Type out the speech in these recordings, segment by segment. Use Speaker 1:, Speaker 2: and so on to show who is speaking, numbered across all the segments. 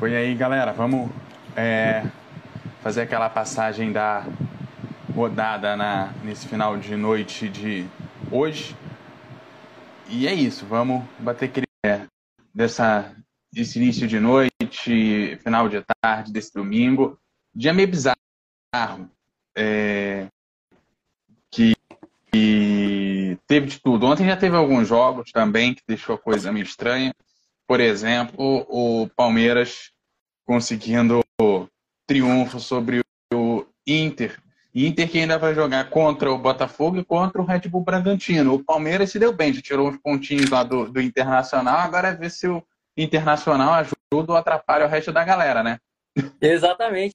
Speaker 1: Foi aí, galera. Vamos é, fazer aquela passagem da rodada na, nesse final de noite de hoje. E é isso. Vamos bater aquele é, dessa desse início de noite, final de tarde desse domingo. Dia meio bizarro. É, que, que teve de tudo. Ontem já teve alguns jogos também que deixou a coisa meio estranha. Por exemplo, o Palmeiras conseguindo triunfo sobre o Inter. Inter que ainda vai jogar contra o Botafogo e contra o Red Bull Bragantino. O Palmeiras se deu bem, já tirou uns pontinhos lá do, do Internacional. Agora é ver se o Internacional ajuda ou atrapalha o resto da galera, né?
Speaker 2: Exatamente.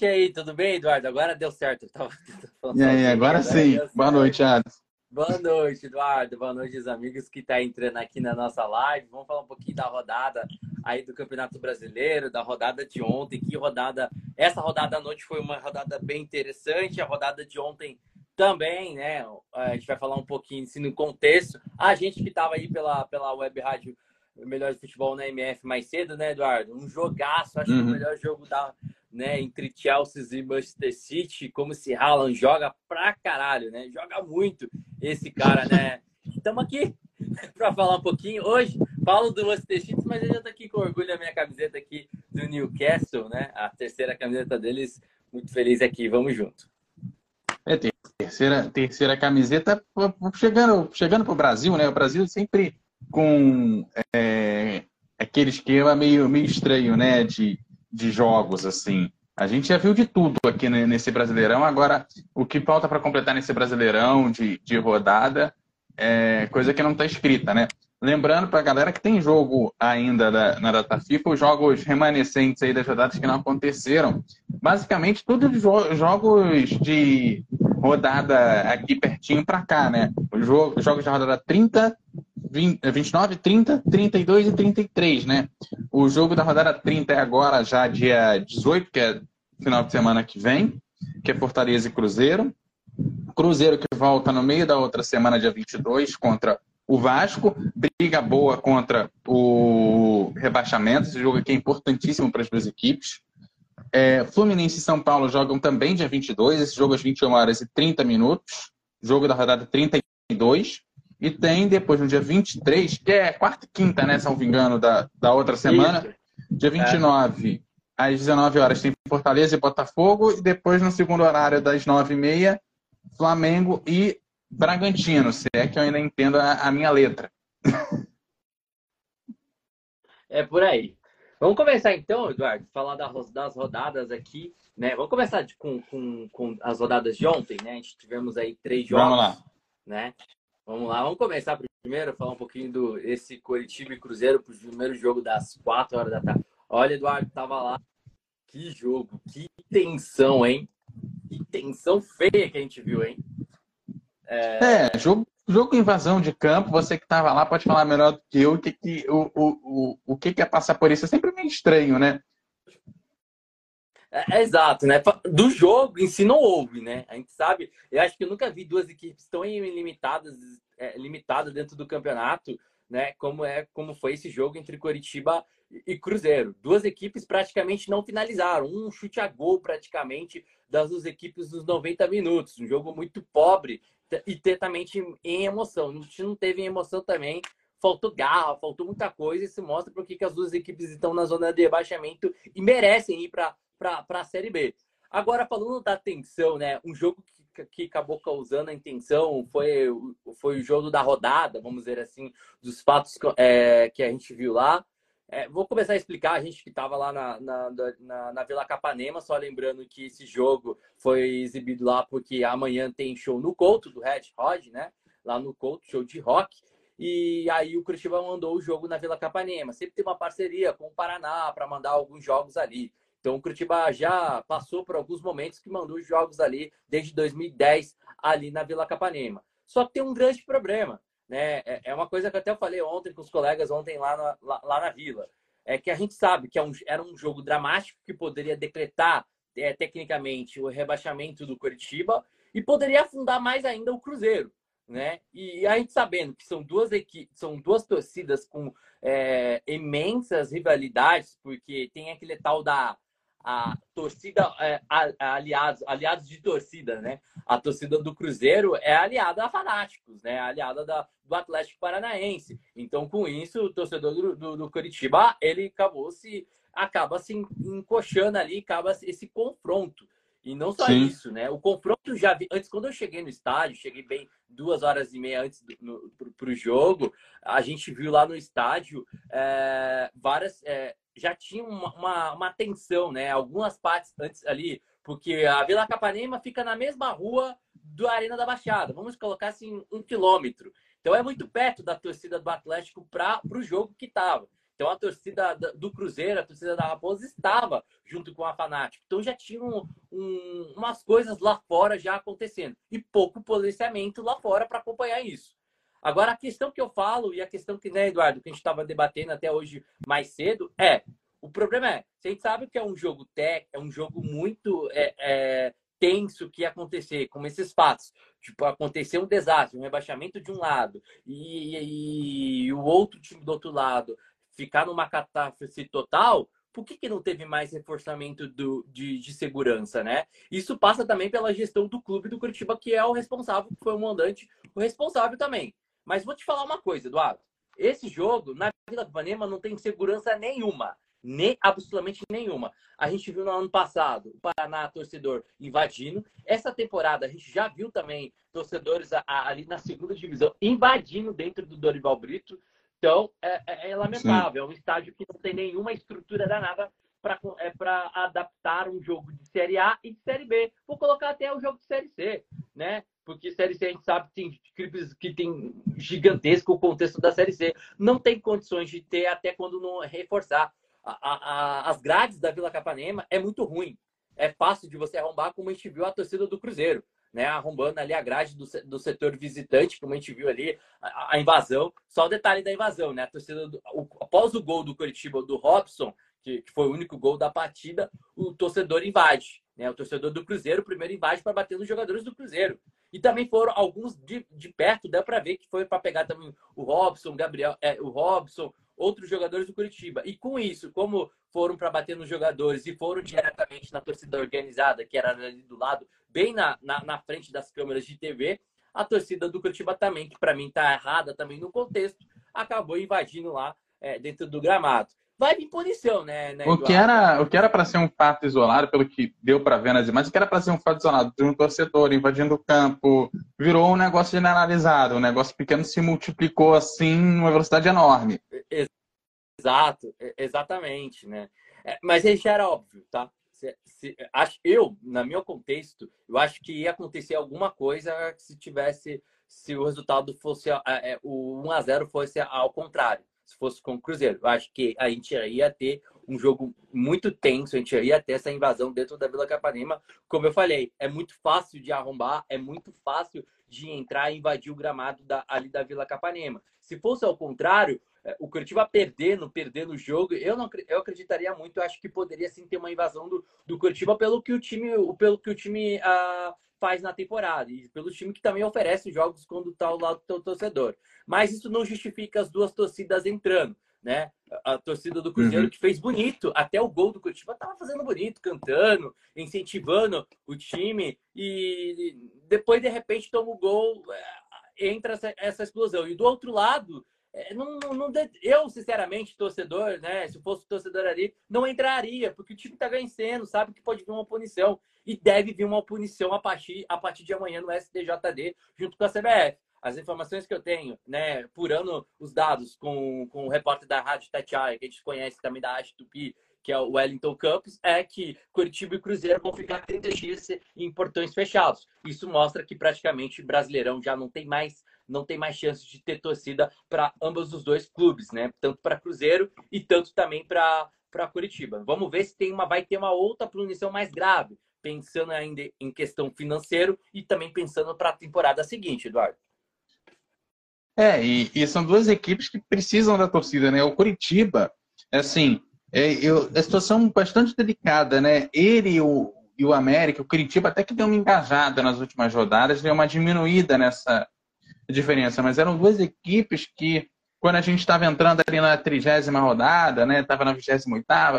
Speaker 2: E aí, tudo bem, Eduardo? Agora deu certo. Tava...
Speaker 1: E aí, agora sim. Boa noite, Alisson.
Speaker 2: Boa noite, Eduardo. Boa noite, os amigos que estão tá entrando aqui na nossa live. Vamos falar um pouquinho da rodada aí do Campeonato Brasileiro, da rodada de ontem. Que rodada. Essa rodada à noite foi uma rodada bem interessante. A rodada de ontem também, né? A gente vai falar um pouquinho assim, no contexto. A gente que estava aí pela, pela web rádio Melhor de Futebol na MF mais cedo, né, Eduardo? Um jogaço, acho uhum. que o uhum. melhor jogo da, né, entre Chelsea e Manchester City, como se Haaland joga pra caralho, né? Joga muito esse cara, né? Estamos aqui para falar um pouquinho. Hoje falo do Manchester City, mas eu já tô aqui com orgulho a minha camiseta aqui do Newcastle, né? A terceira camiseta deles. Muito feliz aqui, vamos junto.
Speaker 1: É, terceira, terceira camiseta chegando, chegando para o Brasil, né? O Brasil sempre com é, aquele esquema meio, meio estranho, né? De de jogos, assim. A gente já viu de tudo aqui nesse Brasileirão. Agora, o que falta para completar nesse Brasileirão de, de rodada é coisa que não está escrita, né? Lembrando para a galera que tem jogo ainda da, na data FIFA, os jogos remanescentes aí das rodadas que não aconteceram. Basicamente, todos os jogos de rodada aqui pertinho para cá, né? Os jogos da rodada 30, 20, 29, 30, 32 e 33, né? O jogo da rodada 30 é agora, já dia 18, que é final de semana que vem, que é Fortaleza e Cruzeiro. Cruzeiro que volta no meio da outra semana, dia 22, contra o Vasco. Briga boa contra o rebaixamento. Esse jogo aqui é importantíssimo para as duas equipes. É, Fluminense e São Paulo jogam também dia 22. Esse jogo às 21 horas e 30 minutos. Jogo da rodada 32. E tem depois, no dia 23, que é quarta e quinta, né? Se não me engano, da, da outra semana. Isso. Dia 29, é. às 19 horas, tem Fortaleza e Botafogo. E depois, no segundo horário, das 9h30, Flamengo e Bragantino. Se é que eu ainda entendo a, a minha letra.
Speaker 2: É por aí. Vamos começar então, Eduardo, falar das rodadas aqui, né? Vamos começar de, com, com, com, as rodadas de ontem, né? A gente tivemos aí três jogos, Vamos lá. né? Vamos lá, vamos começar primeiro, falar um pouquinho do esse Curitiba e Cruzeiro pro primeiro jogo das 4 horas da tarde. Olha, Eduardo, tava lá. Que jogo, que tensão, hein? Que tensão feia que a gente viu, hein?
Speaker 1: É, é jogo, jogo invasão de campo, você que estava lá pode falar melhor do que eu o que, que, o, o, o, o que, que é passar por isso. É sempre meio estranho, né?
Speaker 2: É, é, exato, né? Do jogo em si não houve, né? A gente sabe, eu acho que eu nunca vi duas equipes tão limitadas, é, limitadas dentro do campeonato, né? Como é, como foi esse jogo entre Coritiba e Cruzeiro. Duas equipes praticamente não finalizaram, um chute a gol praticamente das duas equipes nos 90 minutos. Um jogo muito pobre e totalmente em emoção. A gente não teve emoção também, faltou garra, faltou muita coisa. Isso mostra porque que as duas equipes estão na zona de rebaixamento e merecem ir para a Série B. Agora, falando da tensão, né? Um jogo que, que acabou causando a intenção foi, foi o jogo da rodada, vamos dizer assim, dos fatos é, que a gente viu lá. É, vou começar a explicar, a gente que estava lá na, na, na, na, Vila Capanema, só lembrando que esse jogo foi exibido lá porque amanhã tem show no Couto, do Red Hot, né? Lá no Couto, show de rock. E aí o Curitiba mandou o jogo na Vila Capanema. Sempre tem uma parceria com o Paraná para mandar alguns jogos ali. Então o Curitiba já passou por alguns momentos que mandou jogos ali desde 2010 ali na Vila Capanema. Só que tem um grande problema, né? É, é uma coisa que até eu falei ontem com os colegas ontem lá na, lá, lá na Vila. É que a gente sabe que é um, era um jogo dramático que poderia decretar é, tecnicamente o rebaixamento do Curitiba e poderia afundar mais ainda o Cruzeiro. né? E a gente sabendo que são duas equipes, são duas torcidas com é, imensas rivalidades, porque tem aquele tal da a torcida é, aliados, aliados de torcida, né? A torcida do Cruzeiro é aliada a fanáticos, né? Aliada da, do Atlético Paranaense. Então, com isso, o torcedor do, do, do Curitiba ele acabou se acaba se encoxando ali, acaba esse confronto. E não só Sim. isso, né? O confronto já vi. Antes, quando eu cheguei no estádio, cheguei bem duas horas e meia antes para o jogo, a gente viu lá no estádio é, várias. É, já tinha uma, uma, uma, tensão, né? Algumas partes antes ali, porque a Vila Capanema fica na mesma rua do Arena da Baixada. Vamos colocar assim um quilômetro. Então é muito perto da torcida do Atlético para o jogo que estava. Então a torcida do Cruzeiro, a torcida da Raposa estava junto com a Fanático. Então já tinha um, um, umas coisas lá fora já acontecendo. E pouco policiamento lá fora para acompanhar isso. Agora, a questão que eu falo, e a questão que, né, Eduardo, que a gente estava debatendo até hoje mais cedo, é: o problema é, a gente sabe que é um jogo tech, é um jogo muito é, é, tenso que ia acontecer, como esses fatos. Tipo, acontecer um desastre, um rebaixamento de um lado e, e, e o outro time do outro lado ficar numa catástrofe total, por que, que não teve mais reforçamento do, de, de, segurança, né? Isso passa também pela gestão do clube do Curitiba, que é o responsável, que foi o mandante, o responsável também. Mas vou te falar uma coisa, Eduardo. Esse jogo, na Vila do Panema, não tem segurança nenhuma. Nem, absolutamente nenhuma. A gente viu no ano passado o Paraná torcedor invadindo. Essa temporada a gente já viu também torcedores ali na segunda divisão invadindo dentro do Dorival Brito. Então é, é, é lamentável. Sim. É um estádio que não tem nenhuma estrutura danada para é, adaptar um jogo de Série A e de Série B. Vou colocar até o jogo de Série C, né? Porque Série C a gente sabe que tem equipes que tem gigantesco o contexto da Série C. Não tem condições de ter até quando não reforçar. A, a, as grades da Vila Capanema é muito ruim. É fácil de você arrombar, como a gente viu a torcida do Cruzeiro. Né, arrombando ali a grade do, do setor visitante, como a gente viu ali, a, a invasão. Só o detalhe da invasão, né? A torcida do, o, após o gol do Curitiba do Robson, que, que foi o único gol da partida, o torcedor invade. Né? O torcedor do Cruzeiro primeiro invade para bater nos jogadores do Cruzeiro. E também foram alguns de, de perto, dá para ver que foi para pegar também o Robson, Gabriel, é, o Robson, outros jogadores do Curitiba. E com isso, como foram para bater nos jogadores e foram diretamente na torcida organizada, que era ali do lado, bem na, na, na frente das câmeras de TV, a torcida do Curitiba também, que para mim está errada também no contexto, acabou invadindo lá é, dentro do gramado vai vir punição, né? né
Speaker 1: o, que era, o que era para ser um fato isolado, pelo que deu para ver nas imagens, o que era para ser um fato isolado de um torcedor invadindo o campo, virou um negócio generalizado. Um negócio pequeno se multiplicou assim numa velocidade enorme.
Speaker 2: Exato, exatamente, né? É, mas isso já era óbvio, tá? Eu, no meu contexto, eu acho que ia acontecer alguma coisa se tivesse, se o resultado fosse, é, é o 1 a 0 fosse ao contrário se fosse com o Cruzeiro. Eu acho que a gente ia ter um jogo muito tenso, a gente ia ter essa invasão dentro da Vila Capanema. Como eu falei, é muito fácil de arrombar, é muito fácil de entrar e invadir o gramado da, ali da Vila Capanema. Se fosse ao contrário, o Curitiba perdendo, perdendo o jogo, eu não eu acreditaria muito. Eu acho que poderia sim ter uma invasão do, do Curitiba pelo que o time, pelo que o time uh, faz na temporada e pelo time que também oferece jogos quando está ao lado do teu torcedor. Mas isso não justifica as duas torcidas entrando, né? A torcida do Cruzeiro uhum. que fez bonito, até o gol do Curitiba estava fazendo bonito, cantando, incentivando o time e depois de repente toma o gol, é, entra essa, essa explosão. E do outro lado, é, não, não, não, eu, sinceramente, torcedor, né? Se fosse torcedor ali, não entraria, porque o time tá vencendo, sabe que pode vir uma punição. E deve vir uma punição a partir, a partir de amanhã no STJD, junto com a CBF. As informações que eu tenho, né, purando os dados com, com o repórter da Rádio Tatiaia, que a gente conhece também da Rádio Tupi, que é o Wellington Campos, é que Curitiba e Cruzeiro vão ficar 30 dias em portões fechados. Isso mostra que praticamente o Brasileirão já não tem mais não tem mais chance de ter torcida para ambos os dois clubes, né? Tanto para Cruzeiro e tanto também para para Curitiba. Vamos ver se tem uma vai ter uma outra punição mais grave, pensando ainda em questão financeiro e também pensando para a temporada seguinte, Eduardo.
Speaker 1: É, e, e, são duas equipes que precisam da torcida, né? O Curitiba, assim, é, eu, a situação bastante delicada, né? Ele e o, e o América, o Curitiba até que deu uma engajada nas últimas rodadas, deu uma diminuída nessa, diferença, mas eram duas equipes que, quando a gente estava entrando ali na trigésima rodada, né? Estava na 28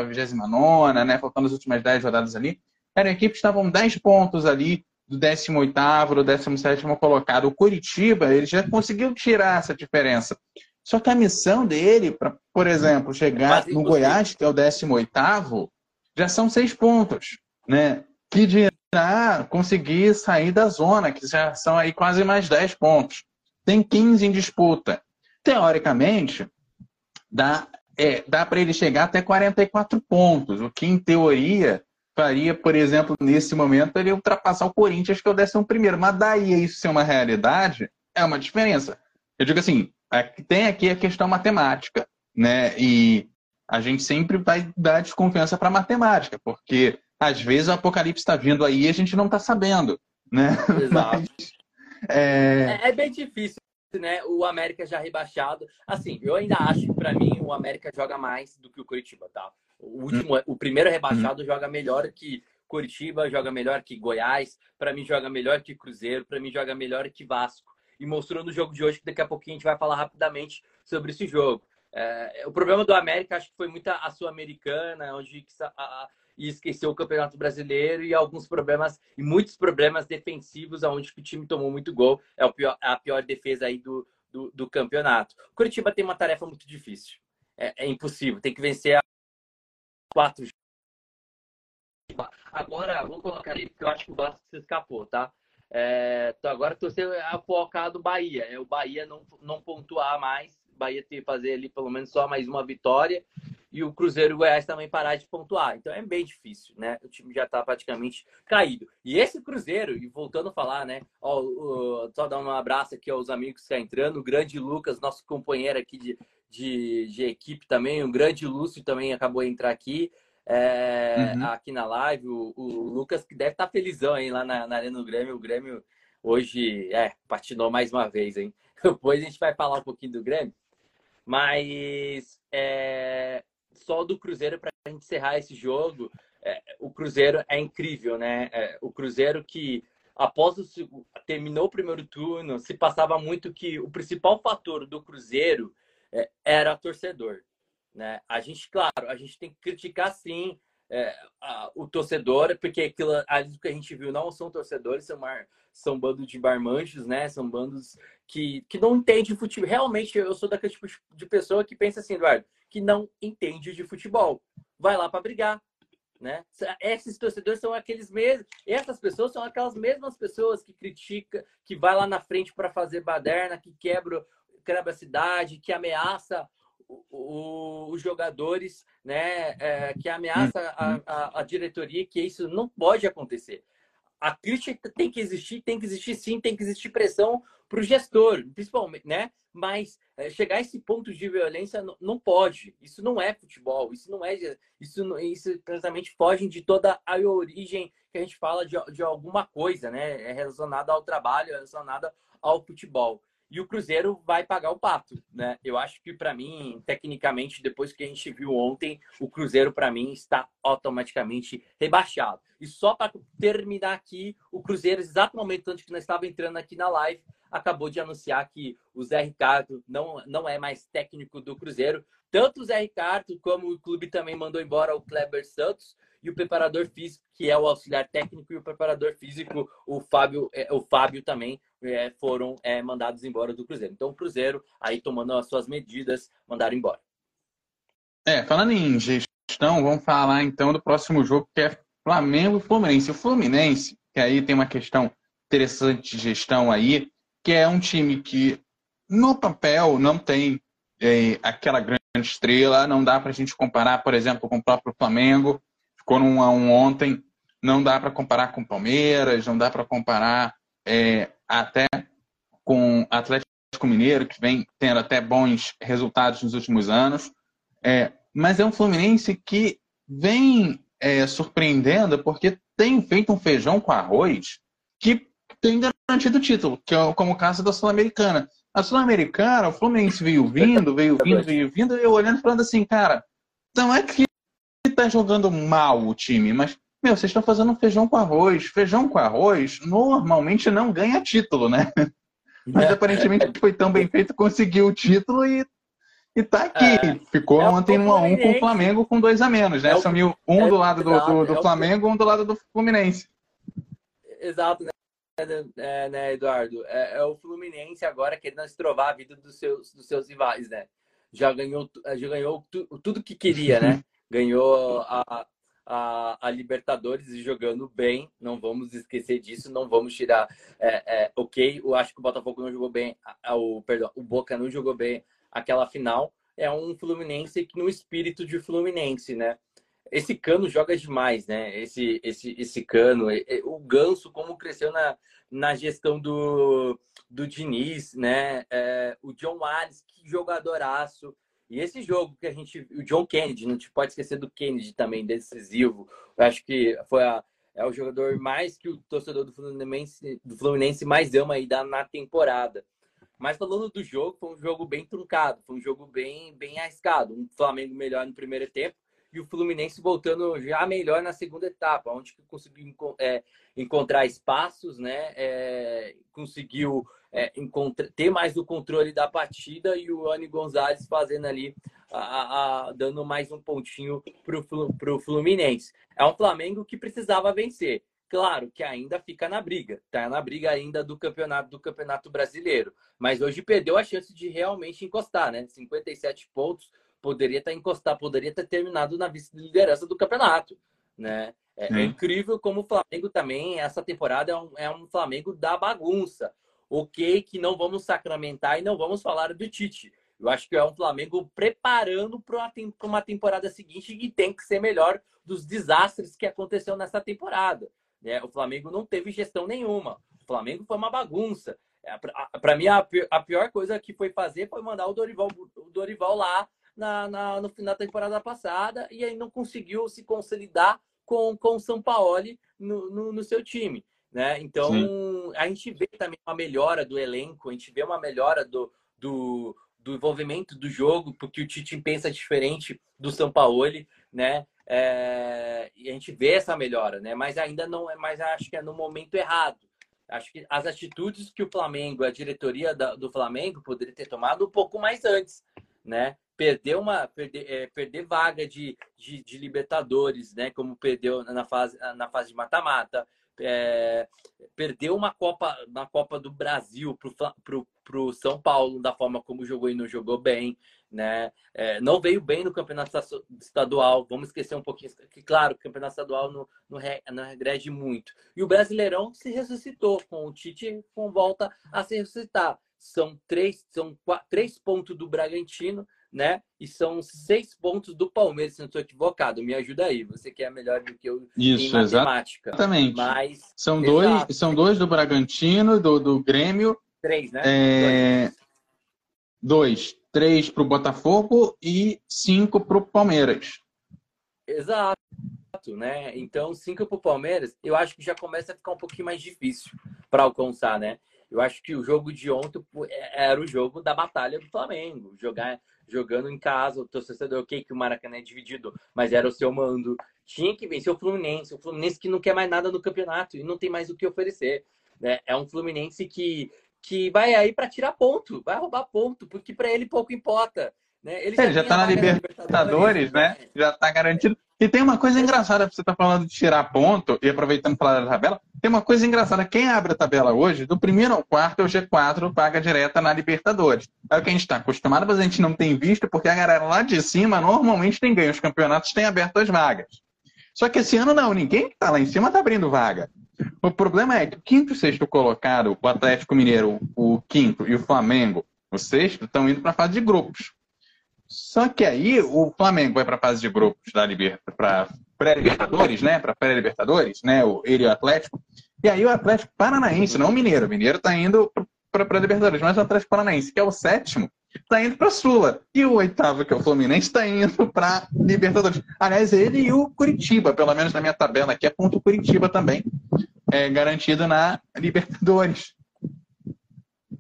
Speaker 1: 29 né? Faltando as últimas 10 rodadas ali, eram equipes que estavam 10 pontos ali do 18 do 17 colocado. O Curitiba, ele já conseguiu tirar essa diferença. Só que a missão dele, para, por exemplo, chegar no Goiás, que é o 18 já são seis pontos, né? Que dirá conseguir sair da zona, que já são aí quase mais 10 pontos. Tem 15 em disputa. Teoricamente, dá, é, dá para ele chegar até 44 pontos, o que em teoria faria, por exemplo, nesse momento, ele ultrapassar o Corinthians, que é o décimo primeiro. Mas daí isso ser uma realidade, é uma diferença. Eu digo assim, tem aqui a questão matemática, né? E a gente sempre vai dar desconfiança para matemática, porque às vezes o apocalipse está vindo aí e a gente não está sabendo, né?
Speaker 2: Exato. Mas, é... é... É, bem difícil, né? O América já rebaixado. Assim, eu ainda acho que para mim o América joga mais do que o Curitiba, tá? O último, hum. o primeiro rebaixado hum. joga melhor que Curitiba, joga melhor que Goiás, para mim joga melhor que Cruzeiro, para mim joga melhor que Vasco. E mostrou no jogo de hoje que daqui a pouquinho a gente vai falar rapidamente sobre esse jogo. É, o problema do América acho que foi muita a sul-americana, onde a, a, e esqueceu o Campeonato Brasileiro e alguns problemas e muitos problemas defensivos, onde o time tomou muito gol. É o pior, a pior defesa aí do, do, do campeonato. O Curitiba tem uma tarefa muito difícil. É, é impossível. Tem que vencer a quatro. Agora, vamos colocar ali, porque eu acho que o Vasco se escapou, tá? É, então agora estou sendo focado do Bahia. É o Bahia não, não pontuar mais. Bahia ter que fazer ali pelo menos só mais uma vitória. E o Cruzeiro e o Goiás também parar de pontuar. Então é bem difícil, né? O time já está praticamente caído. E esse Cruzeiro, e voltando a falar, né? Ó, ó, só dar um abraço aqui aos amigos que estão tá entrando. O grande Lucas, nosso companheiro aqui de, de, de equipe também. O grande Lúcio também acabou de entrar aqui. É, uhum. Aqui na live, o, o, Lucas que deve estar tá felizão aí lá na, na Arena do Grêmio. O Grêmio hoje é, patinou mais uma vez, hein? Depois a gente vai falar um pouquinho do Grêmio. Mas é, só do Cruzeiro para a gente encerrar esse jogo. É, o Cruzeiro é incrível, né? É, o Cruzeiro que após o terminou o primeiro turno, se passava muito que o principal fator do Cruzeiro é, era torcedor. Né? A gente, claro, a gente tem que criticar sim é, a, o torcedor, porque aquilo ali que a gente viu não são torcedores, são, mar, são bandos de barmanchos, né? São bandos que, que não entendem futebol. Realmente, eu sou daquele tipo de pessoa que pensa assim, Eduardo, que não entende de futebol. Vai lá para brigar, né? Esses torcedores são aqueles mesmos, essas pessoas são aquelas mesmas pessoas que critica, que vai lá na frente para fazer baderna, que quebra quebra a cidade, que ameaça os jogadores, né, é, que ameaça a, uhum. a, a, diretoria, que isso não pode acontecer. A crítica tem que existir, tem que existir sim, tem que existir pressão para o gestor, principalmente, né? Mas é, chegar a esse ponto de violência não, não, pode. Isso não é futebol. Isso não é. Isso, isso precisamente foge de toda a origem que a gente fala de, de alguma coisa, né? É relacionada ao trabalho, é relacionada ao futebol e o Cruzeiro vai pagar o pato, né? Eu acho que para mim, tecnicamente, depois que a gente viu ontem, o Cruzeiro para mim está automaticamente rebaixado. E só para terminar aqui, o Cruzeiro, exato momento antes que nós estava entrando aqui na live, acabou de anunciar que o Zé Ricardo não, não é mais técnico do Cruzeiro. Tanto o Zé Ricardo como o clube também mandou embora o Kleber Santos e o preparador físico, que é o auxiliar técnico, e o preparador físico, o Fábio, é, o Fábio também é, foram é, mandados embora do Cruzeiro. Então, o Cruzeiro, aí tomando as suas medidas, mandaram embora.
Speaker 1: É, falando em gestão, vamos falar então do próximo jogo, que é Flamengo e Fluminense. O Fluminense, que aí tem uma questão interessante de gestão aí, que é um time que, no papel, não tem é, aquela grande estrela, não dá para a gente comparar, por exemplo, com o próprio Flamengo, ficou num a um ontem, não dá para comparar com Palmeiras, não dá para comparar é, até com Atlético Mineiro, que vem tendo até bons resultados nos últimos anos. É, mas é um Fluminense que vem é, surpreendendo porque tem feito um feijão com arroz que tem garantido o título, que é como o caso da Sul-Americana. A Sul-Americana, o Fluminense veio vindo, veio vindo, veio vindo, e eu olhando falando assim, cara, não é que tá jogando mal o time, mas, meu, vocês estão fazendo feijão com arroz. Feijão com arroz normalmente não ganha título, né? mas aparentemente foi tão bem feito, conseguiu o título e, e tá aqui. É, Ficou é ontem 1 a 1 com o Flamengo com dois a menos, né? É Sumiu um é, do lado do, do, do é Flamengo, um do lado do Fluminense.
Speaker 2: Exato, né? É, né, Eduardo? É, é, o Fluminense agora querendo estrovar a vida dos seus, dos seus rivais, né? Já ganhou, já ganhou tu, tudo que queria, né? Ganhou a, a, a, Libertadores e jogando bem, não vamos esquecer disso, não vamos tirar. É, é, ok, eu acho que o Botafogo não jogou bem, a, o, perdão, o Boca não jogou bem aquela final. É um Fluminense que no espírito de Fluminense, né? Esse cano joga demais, né? Esse, esse, esse cano, o Ganso, como cresceu na, na gestão do, do Diniz, né? É, o John Wallace, que jogadoraço. E esse jogo que a gente. O John Kennedy, não te pode esquecer do Kennedy também, decisivo. Eu acho que foi a, é o jogador mais que o torcedor do Fluminense, do Fluminense mais ama aí da, na temporada. Mas falando do jogo, foi um jogo bem truncado, foi um jogo bem, bem arriscado. Um Flamengo melhor no primeiro tempo e o Fluminense voltando já melhor na segunda etapa, onde conseguiu é, encontrar espaços, né? É, conseguiu é, ter mais o controle da partida e o Ani Gonzalez fazendo ali, a, a, dando mais um pontinho para o Fluminense. É um Flamengo que precisava vencer. Claro que ainda fica na briga, tá na briga ainda do campeonato do campeonato brasileiro, mas hoje perdeu a chance de realmente encostar, né? 57 pontos, poderia estar encostado, poderia ter terminado na vice-liderança do campeonato, né? É, é, incrível como o Flamengo também, essa temporada é um, é um Flamengo da bagunça. Ok, que não vamos sacramentar e não vamos falar do Tite. Eu acho que é um Flamengo preparando para uma temporada seguinte e tem que ser melhor dos desastres que aconteceu nessa temporada. Né? O Flamengo não teve gestão nenhuma. O Flamengo foi uma bagunça. É, para mim, a pior coisa que foi fazer foi mandar o Dorival, o Dorival lá na, na, no final da temporada passada e aí não conseguiu se consolidar com, com o São Paulo no, no, no seu time. Né? Então, Sim. a gente vê também uma melhora do elenco, a gente vê uma melhora do, do, do envolvimento do jogo, porque o Tite pensa diferente do São Paulo, né? É, e a gente vê essa melhora, né? Mas ainda não é, mas acho que é no momento errado. Acho que as atitudes que o Flamengo, a diretoria da, do Flamengo poderia ter tomado um pouco mais antes, né? perder uma perder, é, perder vaga de, de, de, Libertadores, né? Como perdeu na fase na fase de mata-mata, é, perdeu uma Copa na Copa do Brasil para o São Paulo da forma como jogou e não jogou bem, né? É, não veio bem no campeonato estadual. Vamos esquecer um pouquinho que claro, o campeonato estadual não, não, não regrede muito. E o Brasileirão se ressuscitou com o Tite com volta a se ressuscitar. São três são quatro, três pontos do Bragantino né? E são seis pontos do Palmeiras, se não estou equivocado. Me ajuda aí, você que é melhor do que eu
Speaker 1: Isso, em matemática. Exatamente. Mas, são, dois, são dois do Bragantino, do, do Grêmio.
Speaker 2: Três, né?
Speaker 1: É... Dois. Três para o Botafogo e cinco para o Palmeiras.
Speaker 2: Exato. Né? Então, cinco para o Palmeiras, eu acho que já começa a ficar um pouquinho mais difícil para alcançar, né? Eu acho que o jogo de ontem é, era o jogo da batalha do Flamengo. Jogar jogando em casa, o torcedor, ok, que o Maracanã é dividido, mas era o seu mando. Tinha que vencer o Fluminense, o Fluminense que não quer mais nada no campeonato e não tem mais o que oferecer. Né? É um Fluminense que, que vai aí para tirar ponto, vai roubar ponto, porque para ele pouco importa. Né?
Speaker 1: Ele já, é, já tá na Libertadores, Libertadores, né? Já tá garantido. E tem uma coisa engraçada, você tá falando de tirar ponto, e aproveitando para falar da tabela, tem uma coisa engraçada. Quem abre a tabela hoje, do primeiro ao quarto, é o G4 paga direta na Libertadores. É o que a gente está acostumado, mas a gente não tem visto, porque a galera lá de cima normalmente tem ganho. Os campeonatos têm aberto as vagas. Só que esse ano não, ninguém que está lá em cima está abrindo vaga. O problema é que o quinto e sexto colocado, o Atlético Mineiro, o quinto, e o Flamengo, o sexto, estão indo para a fase de grupos. Só que aí o Flamengo vai para a fase de grupos da Libertadores, para pré-libertadores, né? Para pré-libertadores, né? Ele e o Atlético. E aí o Atlético Paranaense, não o Mineiro. O Mineiro está indo para Libertadores, mas o Atlético Paranaense, que é o sétimo, está indo para Sula. E o oitavo, que é o Fluminense, está indo para Libertadores. Aliás, ele e o Curitiba, pelo menos na minha tabela aqui, é ponto Curitiba também, é garantido na Libertadores.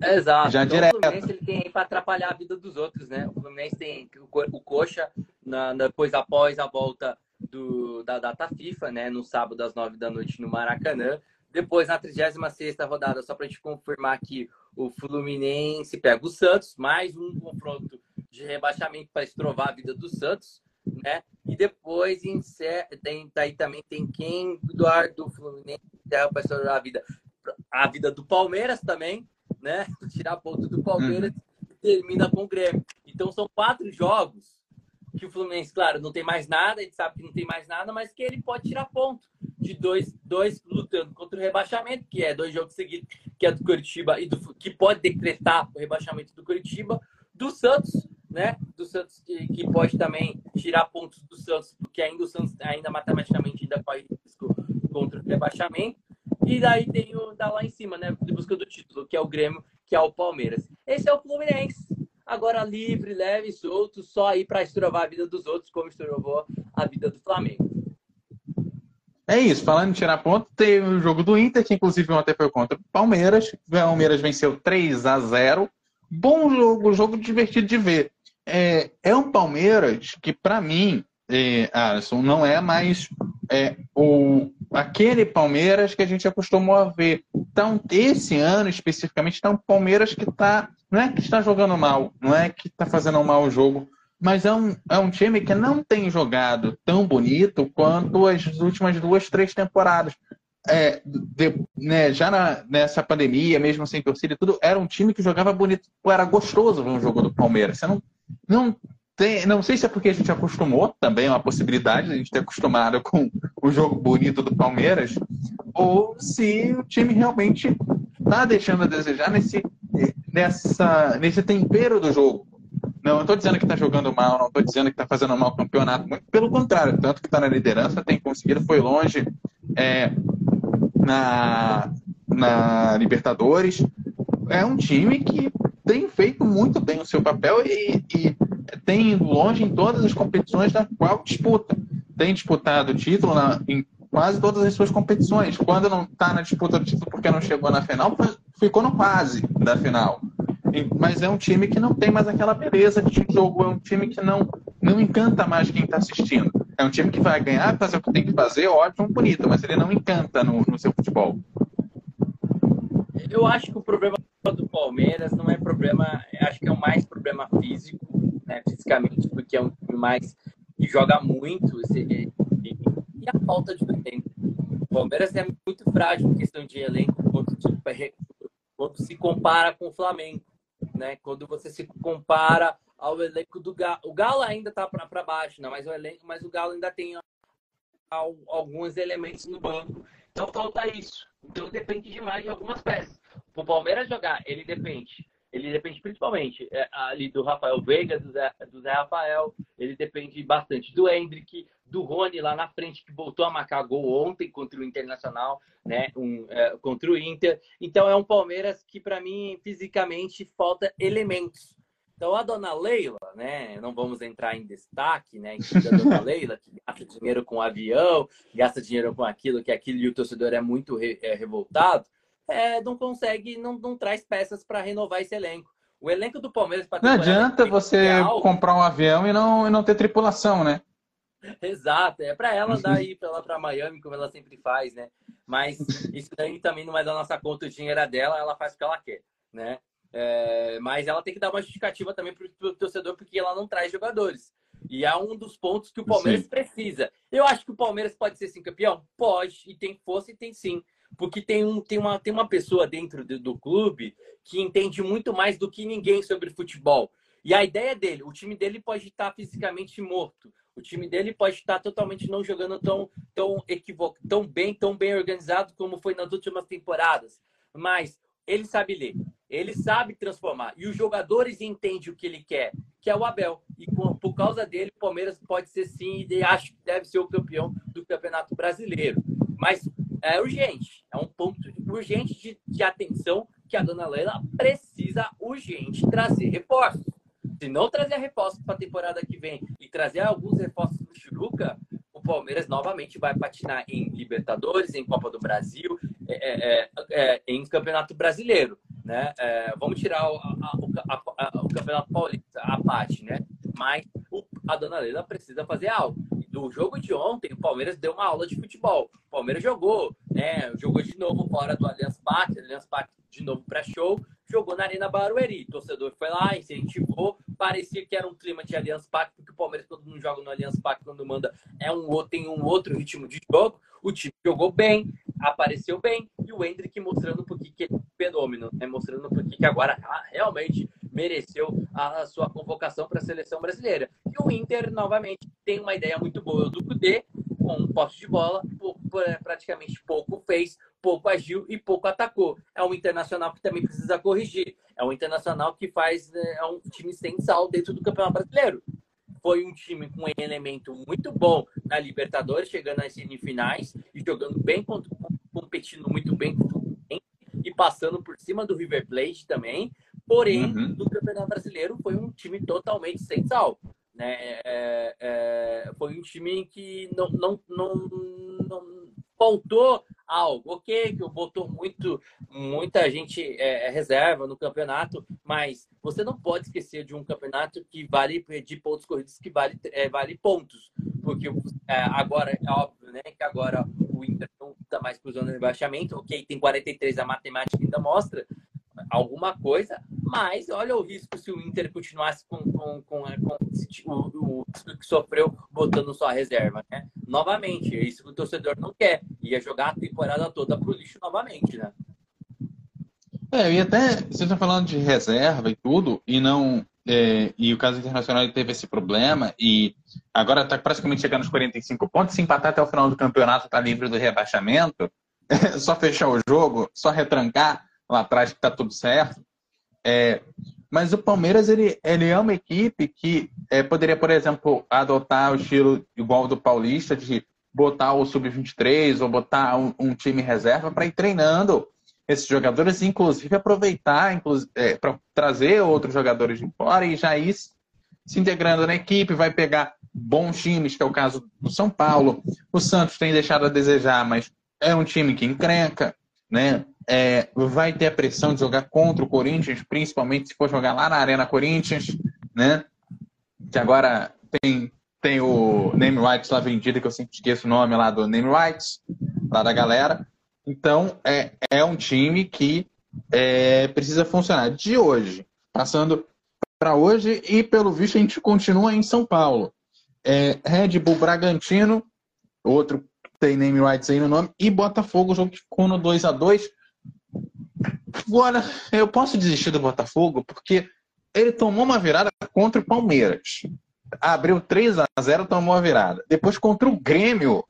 Speaker 2: Exato. Já então, direto. O Fluminense ele tem para atrapalhar a vida dos outros, né? O Fluminense tem o, Coxa, na, depois após a volta do, da data FIFA, né? No sábado às nove da noite no Maracanã. Depois, na 36 rodada, só para a gente confirmar aqui, o Fluminense pega o Santos, mais um confronto de rebaixamento para estrovar a vida do Santos, né? E depois tem, daí também tem quem do Fluminense para estourar a vida. A vida do Palmeiras também, né? Tirar ponto do Palmeiras uhum. termina com o Grêmio. Então são quatro jogos que o Fluminense, claro, não tem mais nada, gente sabe que não tem mais nada, mas que ele pode tirar ponto de dois, dois lutando contra o rebaixamento, que é dois jogos seguidos, que é do Curitiba e do, que pode decretar o rebaixamento do Curitiba, do Santos, né? Do Santos que, que pode também tirar pontos do Santos, porque ainda o Santos ainda matematicamente ainda corre risco contra o rebaixamento. E daí tem o da lá em cima, né? De busca do título, que é o Grêmio, que é o Palmeiras. Esse é o Fluminense agora livre, leve, solto, só aí para estrovar a vida dos outros, como estrovou a vida do Flamengo.
Speaker 1: É isso, falando em tirar ponto, teve o jogo do Inter, que inclusive ontem foi contra o Palmeiras. O Palmeiras venceu 3 a 0 Bom jogo, jogo divertido de ver. É, é um Palmeiras que, para mim, é, Alisson, não é mais é, o, aquele Palmeiras que a gente acostumou a ver. Então, esse ano especificamente, está um Palmeiras que está. Não é que está jogando mal, não é que está fazendo um mau jogo, mas é um, é um time que não tem jogado tão bonito quanto as últimas duas, três temporadas. É, de, né, já na, nessa pandemia, mesmo sem torcida e tudo, era um time que jogava bonito. Era gostoso ver um jogo do Palmeiras. Você não, não tem, não sei se é porque a gente acostumou, também é uma possibilidade, a gente ter acostumado com o jogo bonito do Palmeiras, ou se o time realmente está deixando a desejar nesse, nessa, nesse tempero do jogo. Não, estou dizendo que está jogando mal, não estou dizendo que está fazendo mal o campeonato, muito pelo contrário, tanto que está na liderança, tem conseguido, foi longe é, na, na Libertadores. É um time que tem feito muito bem o seu papel e, e tem longe em todas as competições da qual disputa. Tem disputado o título na, em quase todas as suas competições. Quando não está na disputa do título porque não chegou na final, ficou no quase da final. Mas é um time que não tem mais aquela beleza de jogo, é um time que não, não encanta mais quem está assistindo. É um time que vai ganhar, fazer o que tem que fazer, ótimo, bonito, mas ele não encanta no, no seu futebol.
Speaker 2: Eu acho que o problema do Palmeiras não é problema, acho que é o mais problema físico, né, fisicamente, porque é um time mais que joga muito e, e a falta de elenco. O Palmeiras é muito frágil em questão de elenco quando, quando se compara com o Flamengo, né? Quando você se compara ao elenco do Galo, o Galo ainda está para baixo, né? Mas o elenco, mas o Galo ainda tem alguns elementos no banco. Então falta isso. Então depende demais de algumas peças. O Palmeiras jogar, ele depende ele depende principalmente é, ali do Rafael Veiga, do Zé, do Zé, Rafael, ele depende bastante do Hendrick, do Rony lá na frente, que voltou a marcar gol ontem contra o Internacional, né, um, é, contra o Inter. Então é um Palmeiras que, para mim, fisicamente falta elementos. Então a dona Leila, né, não vamos entrar em destaque, né, a dona Leila, que gasta dinheiro com avião, gasta dinheiro com aquilo, que aquilo e o torcedor é muito re, é, revoltado, é, não consegue, não, não traz peças para renovar esse elenco. O elenco do Palmeiras
Speaker 1: Não adianta você comprar um avião e não, e não ter tripulação, né?
Speaker 2: Exato, é para ela andar aí para lá para Miami, como ela sempre faz, né? Mas isso daí também não é da nossa conta, o dinheiro é dela, ela faz o que ela quer, né? É, mas ela tem que dar uma justificativa também para o torcedor, porque ela não traz jogadores. E é um dos pontos que o Palmeiras sim. precisa. Eu acho que o Palmeiras pode ser sim campeão? Pode, e tem força e tem sim porque tem, um, tem, uma, tem uma pessoa dentro do, do clube que entende muito mais do que ninguém sobre futebol. E a ideia dele, o time dele pode estar fisicamente morto, o time dele pode estar totalmente não jogando tão, tão, equivoc... tão bem, tão bem organizado como foi nas últimas temporadas. Mas ele sabe ler, ele sabe transformar. E os jogadores entendem o que ele quer, que é o Abel. E por causa dele, o Palmeiras pode ser sim, e acho que deve ser o campeão do Campeonato Brasileiro. Mas é urgente, é um ponto urgente de, de atenção que a dona Leila precisa urgente trazer reforços. Se não trazer reforços para a temporada que vem e trazer alguns reforços do Churuca, o Palmeiras novamente vai patinar em Libertadores, em Copa do Brasil, é, é, é, é em Campeonato Brasileiro. Né? É, vamos tirar o, a, a, o Campeonato Paulista, a parte, né? Mas o, a dona Leila precisa fazer algo do jogo de ontem, o Palmeiras deu uma aula de futebol. O Palmeiras jogou, né? Jogou de novo fora do Allianz Parque, Allianz Parque de novo para show, jogou na Arena Barueri. O torcedor foi lá, incentivou, parecia que era um clima de Allianz Parque, porque o Palmeiras, quando não joga no Allianz Parque, quando manda, é um, tem um outro ritmo de jogo. O time jogou bem, apareceu bem, e o Hendrick mostrando por que é fenômeno, né? mostrando por que agora ah, realmente mereceu a sua convocação para a seleção brasileira. E o Inter, novamente, tem uma ideia muito boa do Cudê, com um posse de bola, praticamente pouco fez, pouco agiu e pouco atacou. É um internacional que também precisa corrigir. É um internacional que faz né, é um time sem sal dentro do Campeonato Brasileiro. Foi um time com um elemento muito bom na Libertadores, chegando às semifinais e jogando bem, competindo muito bem e passando por cima do River Plate também. Porém, uhum. no Campeonato Brasileiro foi um time totalmente sem sal. Né? É, é, foi um time que não, não, não, não faltou algo. Ok, que botou muito, muita gente é, é, reserva no campeonato, mas você não pode esquecer de um campeonato que vale de pontos corridos, que vale, é, vale pontos. Porque é, agora, é óbvio, né, que agora o Inter não está mais cruzando o rebaixamento, ok, tem 43, a matemática ainda mostra, alguma coisa, mas olha o risco se o Inter continuasse com, com, com, com o, o, que sofreu botando só a reserva, né? Novamente, é isso que o torcedor não quer. Ia jogar a temporada toda pro lixo novamente, né?
Speaker 1: É, e até você está falando de reserva e tudo, e não. É, e o caso internacional teve esse problema, e agora está praticamente chegando aos 45 pontos. Se empatar até o final do campeonato, está livre do rebaixamento. É só fechar o jogo, só retrancar lá atrás que está tudo certo. É, mas o Palmeiras ele, ele é uma equipe que é, poderia, por exemplo, adotar o estilo igual do Paulista, de botar o Sub-23 ou botar um, um time reserva para ir treinando esses jogadores, inclusive aproveitar inclusive, é, para trazer outros jogadores de fora e já ir se integrando na equipe, vai pegar bons times, que é o caso do São Paulo. O Santos tem deixado a desejar, mas é um time que encrenca, né? É, vai ter a pressão de jogar contra o Corinthians, principalmente se for jogar lá na Arena Corinthians, né? Que agora tem, tem o name rights lá vendido, que eu sempre esqueço o nome lá do name rights, lá da galera. Então, é, é um time que é, precisa funcionar. De hoje, passando para hoje, e pelo visto a gente continua em São Paulo. É, Red Bull Bragantino, outro tem name rights aí no nome, e Botafogo, o jogo ficou no 2 a 2 Agora, eu posso desistir do Botafogo porque ele tomou uma virada contra o Palmeiras. Abriu 3 a 0 tomou a virada. Depois, contra o Grêmio,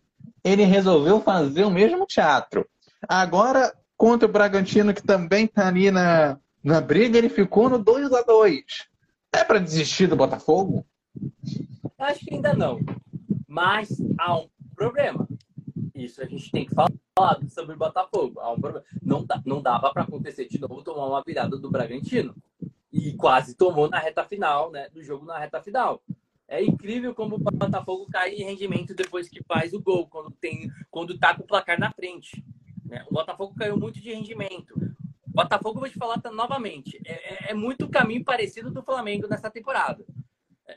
Speaker 1: ele resolveu fazer o mesmo teatro. Agora, contra o Bragantino, que também está ali na, na briga, ele ficou no 2 a 2 É para desistir do Botafogo?
Speaker 2: Acho que ainda não. Mas há um problema. Isso a gente tem que falar sobre o Botafogo. Não, não dava para acontecer de novo tomar uma virada do Bragantino. E quase tomou na reta final, né? Do jogo na reta final. É incrível como o Botafogo cai em rendimento depois que faz o gol, quando tem, quando tá com o placar na frente. Né? O Botafogo caiu muito de rendimento. O Botafogo, vou te falar tá, novamente, é, é, é muito caminho parecido do Flamengo nessa temporada.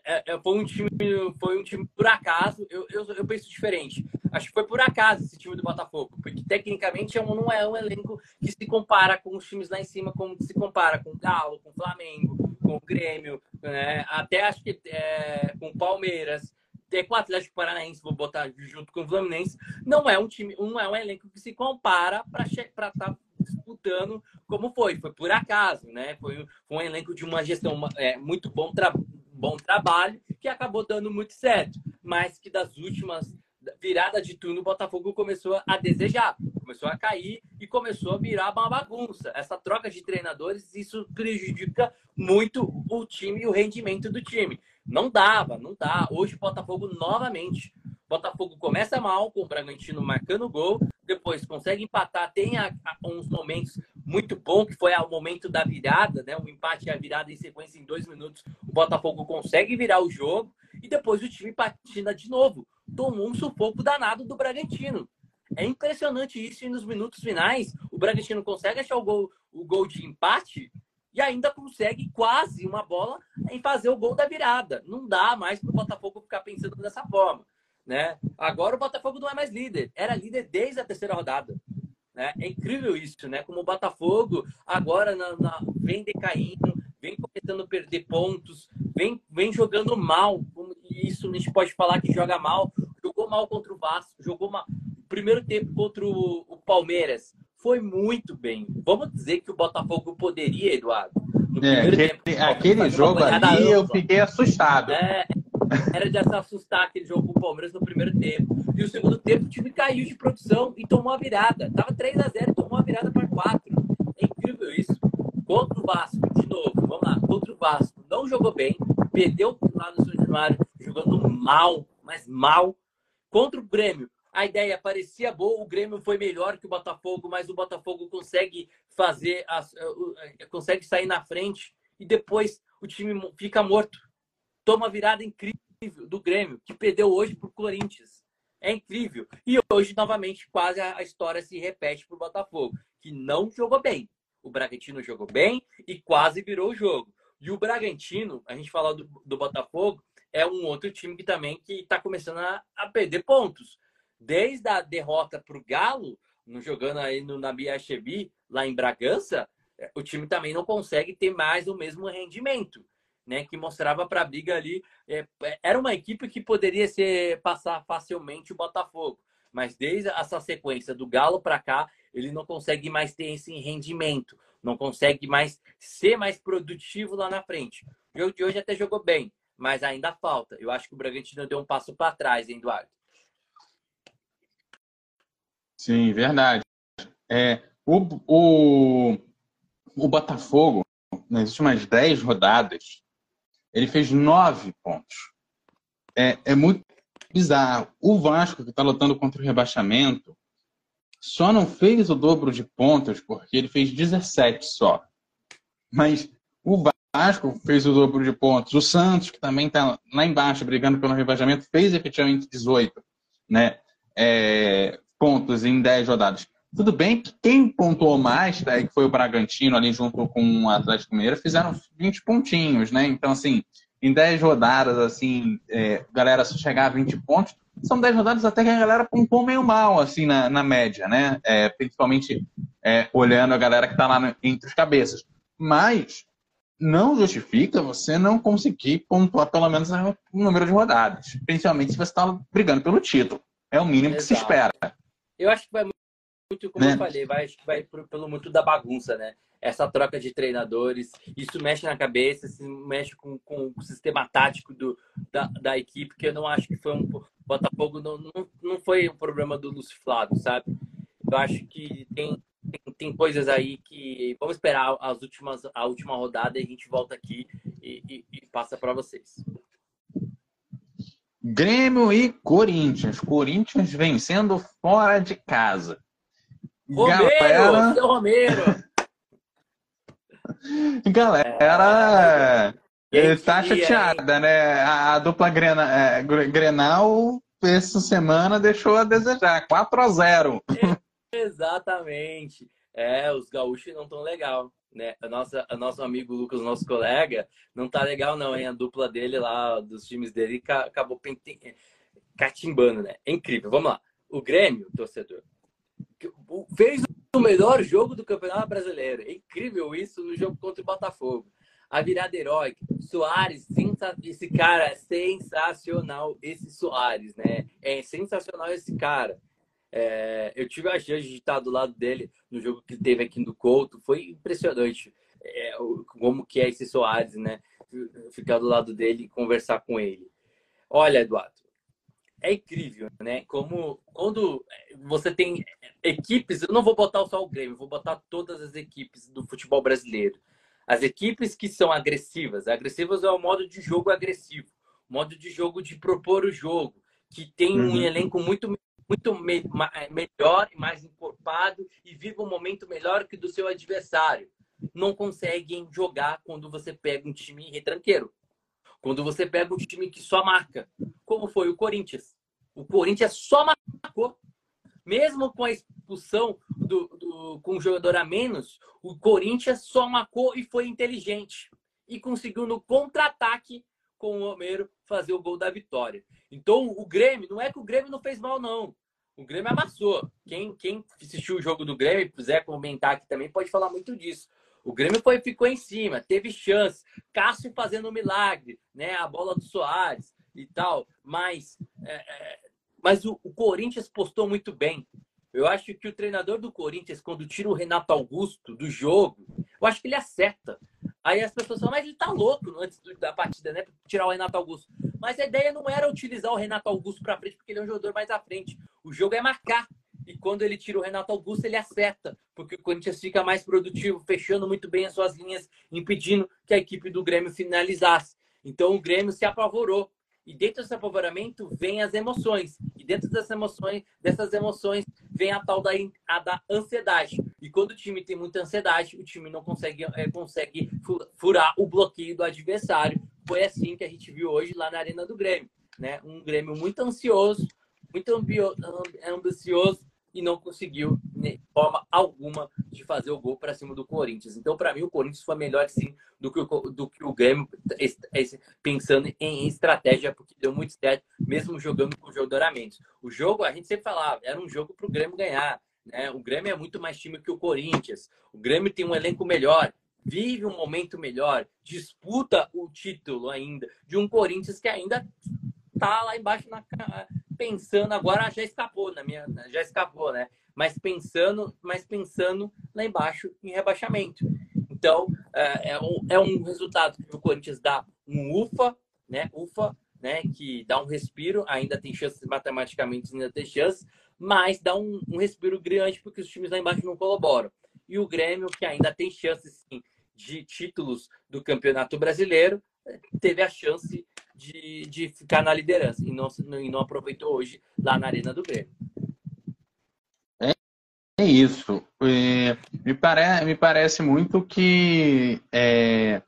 Speaker 2: É, é, foi um time, foi um time por acaso. Eu, eu, eu, penso diferente. Acho que foi por acaso esse time do Botafogo, porque tecnicamente é não é um elenco que se compara com os times lá em cima, como se compara com o Galo, com o Flamengo, com o Grêmio, né? até acho que é, com o Palmeiras. Até com o Atlético Paranaense, vou botar junto com o Fluminense, não é um time, não é um elenco que se compara para estar tá disputando como foi. Foi por acaso, né? Foi um elenco de uma gestão é, muito bom, tra bom trabalho que acabou dando muito certo, mas que das últimas virada de turno o Botafogo começou a desejar, começou a cair e começou a virar uma bagunça. Essa troca de treinadores, isso prejudica muito o time e o rendimento do time. Não dava, não dá. Hoje o Botafogo novamente. Botafogo começa mal com o Bragantino marcando gol, depois consegue empatar, tem a, a, uns momentos muito bom, que foi o momento da virada, né? O empate e a virada em sequência em dois minutos. O Botafogo consegue virar o jogo e depois o time patina de novo. Tomou um sufoco danado do Bragantino. É impressionante isso e nos minutos finais o Bragantino consegue achar o gol, o gol de empate e ainda consegue quase uma bola em fazer o gol da virada. Não dá mais para o Botafogo ficar pensando dessa forma. Né? Agora o Botafogo não é mais líder. Era líder desde a terceira rodada. Né? É incrível isso, né? Como o Botafogo agora na, na, vem decaindo, vem começando a perder pontos, vem, vem jogando mal. E isso a gente pode falar que joga mal. Jogou mal contra o Vasco, jogou mal. Primeiro tempo contra o, o Palmeiras foi muito bem. Vamos dizer que o Botafogo poderia, Eduardo.
Speaker 1: É, aquele, tempo, aquele jogo ali eu fiquei assustado. É,
Speaker 2: era de se assustar aquele jogo com o Palmeiras no primeiro tempo. E o segundo tempo o time caiu de produção e tomou a virada. Tava 3 a 0 e tomou a virada para 4. É incrível isso. Contra o Vasco, de novo, vamos lá. Contra o Vasco, não jogou bem. Perdeu lá no São Januário, jogando mal, mas mal. Contra o Grêmio, a ideia parecia boa, o Grêmio foi melhor que o Botafogo, mas o Botafogo consegue fazer, as, consegue sair na frente e depois o time fica morto. Toma virada incrível do Grêmio, que perdeu hoje para o Corinthians. É incrível. E hoje, novamente, quase a história se repete para o Botafogo, que não jogou bem. O Bragantino jogou bem e quase virou o jogo. E o Bragantino, a gente fala do, do Botafogo, é um outro time que também que está começando a, a, perder pontos. Desde a derrota para o Galo, no, jogando aí no Nabiachebi, lá em Bragança, é, o time também não consegue ter mais o mesmo rendimento né, que mostrava para a briga ali. É, era uma equipe que poderia ser passar facilmente o Botafogo, mas desde essa sequência do Galo para cá, ele não consegue mais ter esse rendimento, não consegue mais ser mais produtivo lá na frente. O jogo de hoje até jogou bem, mas ainda falta. Eu acho que o Bragantino deu um passo para trás, hein, Eduardo?
Speaker 1: Sim, verdade. É, o, o, o Botafogo, nas últimas 10 rodadas, ele fez nove pontos. É, é muito bizarro. O Vasco, que está lutando contra o rebaixamento, só não fez o dobro de pontos porque ele fez 17 só. Mas o Vasco fez o dobro de pontos. O Santos, que também está lá embaixo brigando pelo rebaixamento, fez efetivamente 18 né? É, pontos em 10 rodadas. Tudo bem que quem pontuou mais, tá, que foi o Bragantino ali junto com o Atlético Mineiro, fizeram 20 pontinhos, né? Então, assim, em 10 rodadas, assim, é, galera, se chegar a 20 pontos, são 10 rodadas até que a galera pontuou meio mal, assim, na, na média, né? É, principalmente é, olhando a galera que está lá entre os cabeças. Mas não justifica você não conseguir pontuar pelo menos o número de rodadas, principalmente se você está brigando pelo título. É o mínimo Exato. que se espera.
Speaker 2: Eu acho que vai muito, como né? eu falei, vai, vai pelo muito da bagunça, né? Essa troca de treinadores, isso mexe na cabeça, isso mexe com, com o sistema tático do, da, da equipe, que eu não acho que foi um. Botafogo não, não, não foi um problema do Lúcio Flávio, sabe? Eu acho que tem, tem, tem, coisas aí que. Vamos esperar as últimas, a última rodada e a gente volta aqui e, e, e passa para vocês.
Speaker 1: Grêmio e Corinthians. Corinthians vencendo fora de casa.
Speaker 2: Romero! Galera... Seu Romero!
Speaker 1: Galera, é, tá chateada, né? A, dupla Grena, é, Grenal essa semana deixou a desejar. 4 a 0
Speaker 2: Exatamente. É, os gaúchos não tão legal, né? A nossa, a nosso amigo Lucas, nosso colega, não tá legal não, hein? A dupla dele lá, dos times dele, acabou catimbando, né? É incrível. Vamos lá. O Grêmio, torcedor, fez o melhor jogo do Campeonato Brasileiro. É incrível isso no jogo contra o Botafogo. A virada heróica. Soares, esse cara é sensacional, esse Soares, né? É sensacional esse cara. É, eu tive a chance de estar do lado dele no jogo que teve aqui no Couto. Foi impressionante é, como que é esse Soares, né? Ficar do lado dele e conversar com ele. Olha, Eduardo, é incrível, né? Como quando você tem equipes, eu não vou botar só o Grêmio, vou botar todas as equipes do futebol brasileiro. As equipes que são agressivas, agressivas é o modo de jogo agressivo, modo de jogo de propor o jogo, que tem um uhum. elenco muito muito me melhor e mais encorpado e vive um momento melhor que do seu adversário. Não conseguem jogar quando você pega um time retranqueiro. Quando você pega um time que só marca, como foi o Corinthians. O Corinthians só marcou. Mesmo com a expulsão do, do, com o jogador a menos, o Corinthians só marcou e foi inteligente. E conseguiu no contra-ataque com o Romero fazer o gol da vitória. Então o Grêmio, não é que o Grêmio não fez mal, não. O Grêmio amassou. Quem, quem assistiu o jogo do Grêmio, quiser comentar aqui também, pode falar muito disso. O Grêmio foi, ficou em cima, teve chance. Cássio fazendo um milagre, né? A bola do Soares e tal. Mas, é, é, mas o, o, Corinthians postou muito bem. Eu acho que o treinador do Corinthians, quando tira o Renato Augusto do jogo, eu acho que ele acerta. Aí as pessoas falam, mas ele tá louco antes da partida, né? Tirar o Renato Augusto. Mas a ideia não era utilizar o Renato Augusto para frente, porque ele é um jogador mais à frente. O jogo é marcar. E quando ele tira o Renato Augusto, ele acerta, porque o Corinthians fica mais produtivo, fechando muito bem as suas linhas, impedindo que a equipe do Grêmio finalizasse. Então o Grêmio se apavorou. E dentro desse apavoramento vem as emoções. E dentro dessas emoções, dessas emoções vem a tal da, a da ansiedade. E quando o time tem muita ansiedade, o time não consegue, é, consegue furar o bloqueio do adversário. Foi assim que a gente viu hoje lá na Arena do Grêmio. Né? Um Grêmio muito ansioso, muito ambicioso, e não conseguiu, forma alguma, de fazer o gol para cima do Corinthians. Então, para mim, o Corinthians foi melhor, sim, do que o, do que o Grêmio, pensando em estratégia, porque deu muito certo, mesmo jogando com jogadoramentos. O jogo, a gente sempre falava, era um jogo para o Grêmio ganhar. Né? O Grêmio é muito mais time que o Corinthians. O Grêmio tem um elenco melhor, vive um momento melhor, disputa o título ainda de um Corinthians que ainda tá lá embaixo na, pensando agora já escapou na minha já escapou né mas pensando mas pensando lá embaixo em rebaixamento então é, é, um, é um resultado que o Corinthians dá um ufa né ufa né que dá um respiro ainda tem chances matematicamente ainda tem chances mas dá um, um respiro grande porque os times lá embaixo não colaboram e o Grêmio que ainda tem chances sim, de títulos do Campeonato Brasileiro teve a chance de, de ficar na liderança e não, e não aproveitou hoje lá na Arena do Grêmio.
Speaker 1: É, isso. É, me, pare, me parece muito que é,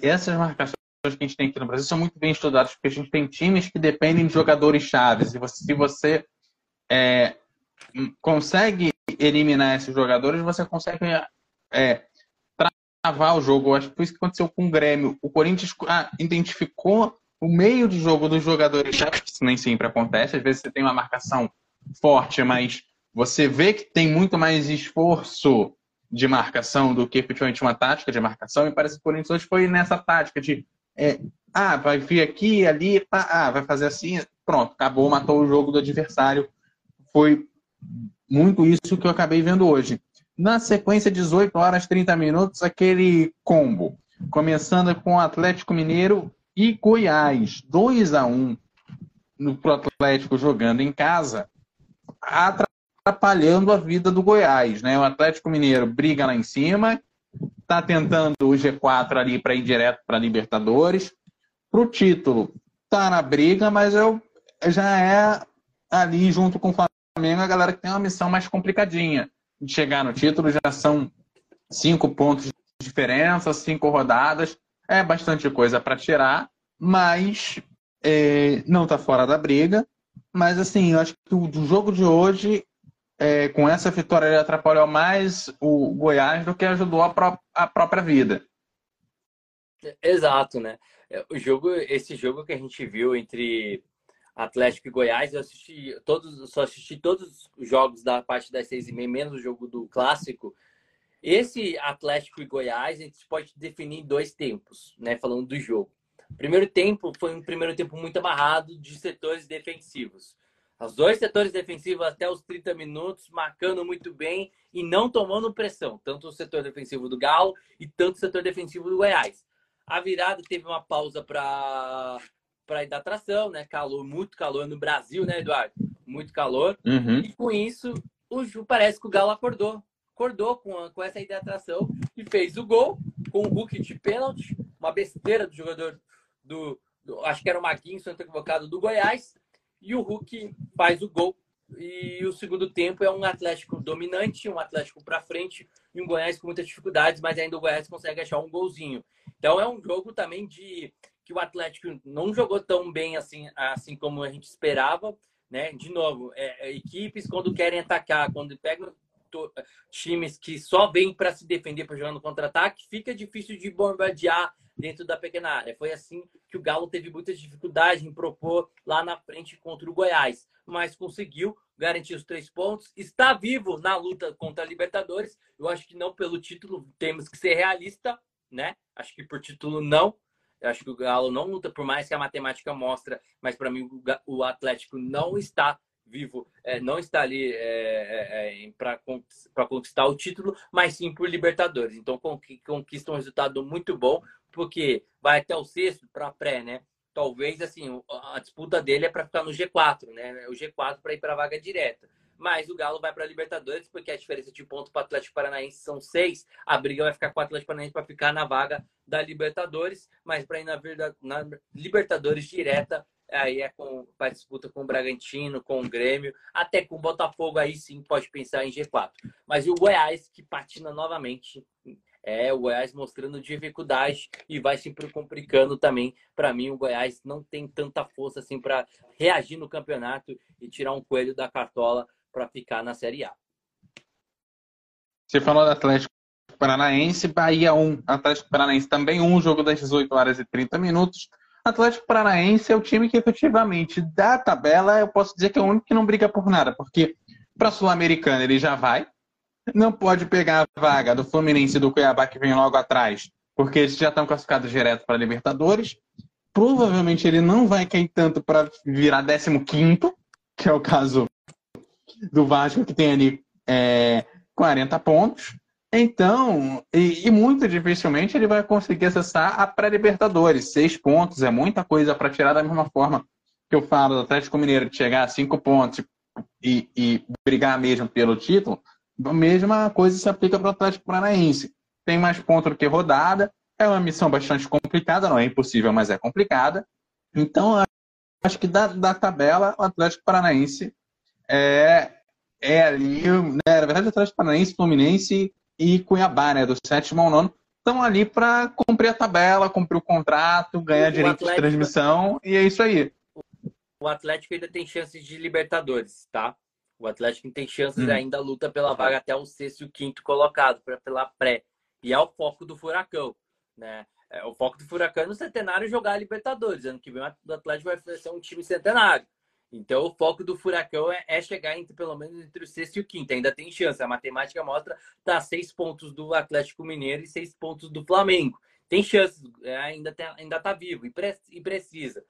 Speaker 1: essas marcações que a gente tem aqui no Brasil são muito bem estudadas, porque a gente tem times que dependem de jogadores chaves. E você, se você é, consegue eliminar esses jogadores, você consegue é, travar o jogo. Eu acho que foi isso que aconteceu com o Grêmio. O Corinthians ah, identificou o meio de jogo dos jogadores, isso nem sempre acontece. Às vezes você tem uma marcação forte, mas você vê que tem muito mais esforço de marcação do que efetivamente uma tática de marcação. E parece que o Corinthians hoje foi nessa tática de é, ah, vai vir aqui, ali, pá, ah, vai fazer assim, pronto, acabou, matou o jogo do adversário. Foi muito isso que eu acabei vendo hoje. Na sequência, 18 horas 30 minutos, aquele combo. Começando com o Atlético Mineiro e Goiás. 2 a 1 no pro Atlético jogando em casa, atrapalhando a vida do Goiás. Né? O Atlético Mineiro briga lá em cima, está tentando o G4 ali para ir direto para Libertadores. Para o título, está na briga, mas eu, já é ali junto com o Flamengo a galera que tem uma missão mais complicadinha de chegar no título. Já são cinco pontos de diferença, cinco rodadas. É bastante coisa para tirar, mas é, não está fora da briga. Mas assim, eu acho que o do jogo de hoje, é, com essa vitória, ele atrapalhou mais o Goiás do que ajudou a, pró a própria vida.
Speaker 2: Exato, né? É, o jogo, esse jogo que a gente viu entre Atlético e Goiás, eu assisti todos, só assisti todos os jogos da parte das seis e meia, menos o jogo do clássico. Esse Atlético e Goiás, a gente pode definir em dois tempos, né? Falando do jogo. O primeiro tempo foi um primeiro tempo muito amarrado de setores defensivos. Os dois setores defensivos até os 30 minutos, marcando muito bem e não tomando pressão. Tanto o setor defensivo do Galo e tanto o setor defensivo do Goiás. A virada teve uma pausa para para ir da atração, né? Calor, muito calor no Brasil, né, Eduardo? Muito calor.
Speaker 1: Uhum.
Speaker 2: E com isso, o Ju parece que o Galo acordou. Acordou com, a, com essa hidratação e fez o gol com o Hulk de pênalti. Uma besteira do jogador do, do acho que era o Maguinho, se não estou equivocado, do Goiás. E o Hulk faz o gol. E o segundo tempo é um Atlético dominante, um Atlético para frente e um Goiás com muitas dificuldades, mas ainda o Goiás consegue achar um golzinho. Então é um jogo também de que o Atlético não jogou tão bem assim, assim como a gente esperava, né? De novo, é, é, equipes quando querem atacar, quando pegam times que só vêm para se defender para jogar no contra-ataque, fica difícil de bombardear dentro da pequena área. Foi assim que o Galo teve muitas dificuldades em propor lá na frente contra o Goiás, mas conseguiu garantir os três pontos, está vivo na luta contra a Libertadores. Eu acho que não pelo título, temos que ser realista, né? Acho que por título não. Eu acho que o Galo não luta, por mais que a matemática mostra, mas para mim o Atlético não está vivo, é, não está ali é, é, é para conquistar o título, mas sim por Libertadores. Então conquista um resultado muito bom, porque vai até o sexto para pré, né? Talvez assim a disputa dele é para ficar no G4, né? O G4 para ir para a vaga direta. Mas o Galo vai para a Libertadores, porque a diferença de ponto para o Atlético Paranaense são seis. A briga vai ficar com o Atlético Paranaense para ficar na vaga da Libertadores, mas para ir na, na Libertadores direta aí é com para disputa com o Bragantino, com o Grêmio, até com o Botafogo aí sim pode pensar em G4. Mas e o Goiás que patina novamente é o Goiás mostrando dificuldade e vai sempre complicando também. Para mim, o Goiás não tem tanta força assim para reagir no campeonato e tirar um coelho da cartola para ficar na Série A.
Speaker 1: Você falou do Atlético Paranaense, Bahia 1, Atlético Paranaense também um jogo das 18 horas e 30 minutos. Atlético Paranaense é o time que efetivamente da tabela, eu posso dizer que é o único que não briga por nada, porque para Sul-Americana ele já vai, não pode pegar a vaga do Fluminense e do Cuiabá que vem logo atrás, porque eles já estão classificados direto para Libertadores. Provavelmente ele não vai cair tanto para virar 15, que é o caso do Vasco, que tem ali é, 40 pontos. Então, e, e, muito dificilmente ele vai conseguir acessar a pré-Libertadores. Seis pontos é muita coisa para tirar da mesma forma que eu falo do Atlético Mineiro de chegar a cinco pontos e, e brigar mesmo pelo título. A mesma coisa se aplica para o Atlético Paranaense. Tem mais pontos do que rodada. É uma missão bastante complicada, não é impossível, mas é complicada. Então, acho que da, da tabela, o Atlético Paranaense é, é ali, né, na verdade, o Atlético Paranaense, Fluminense e Cuiabá, né, do sétimo ao nono, estão ali para cumprir a tabela, cumprir o contrato, ganhar o direito Atlético... de transmissão, e é isso aí.
Speaker 2: O Atlético ainda tem chances de Libertadores, tá? O Atlético tem chances hum. ainda luta pela vaga até o sexto e o quinto colocado, pra, pela pré. E é o foco do Furacão, né? É, o foco do Furacão é no centenário jogar a Libertadores. Ano que vem o Atlético vai ser um time centenário. Então, o foco do Furacão é, é, chegar entre pelo menos entre o sexto e o quinto. Ainda tem chance. A matemática mostra tá seis pontos do Atlético Mineiro e seis pontos do Flamengo. Tem chance, é, ainda, tem, ainda tá vivo e, pre, e, precisa.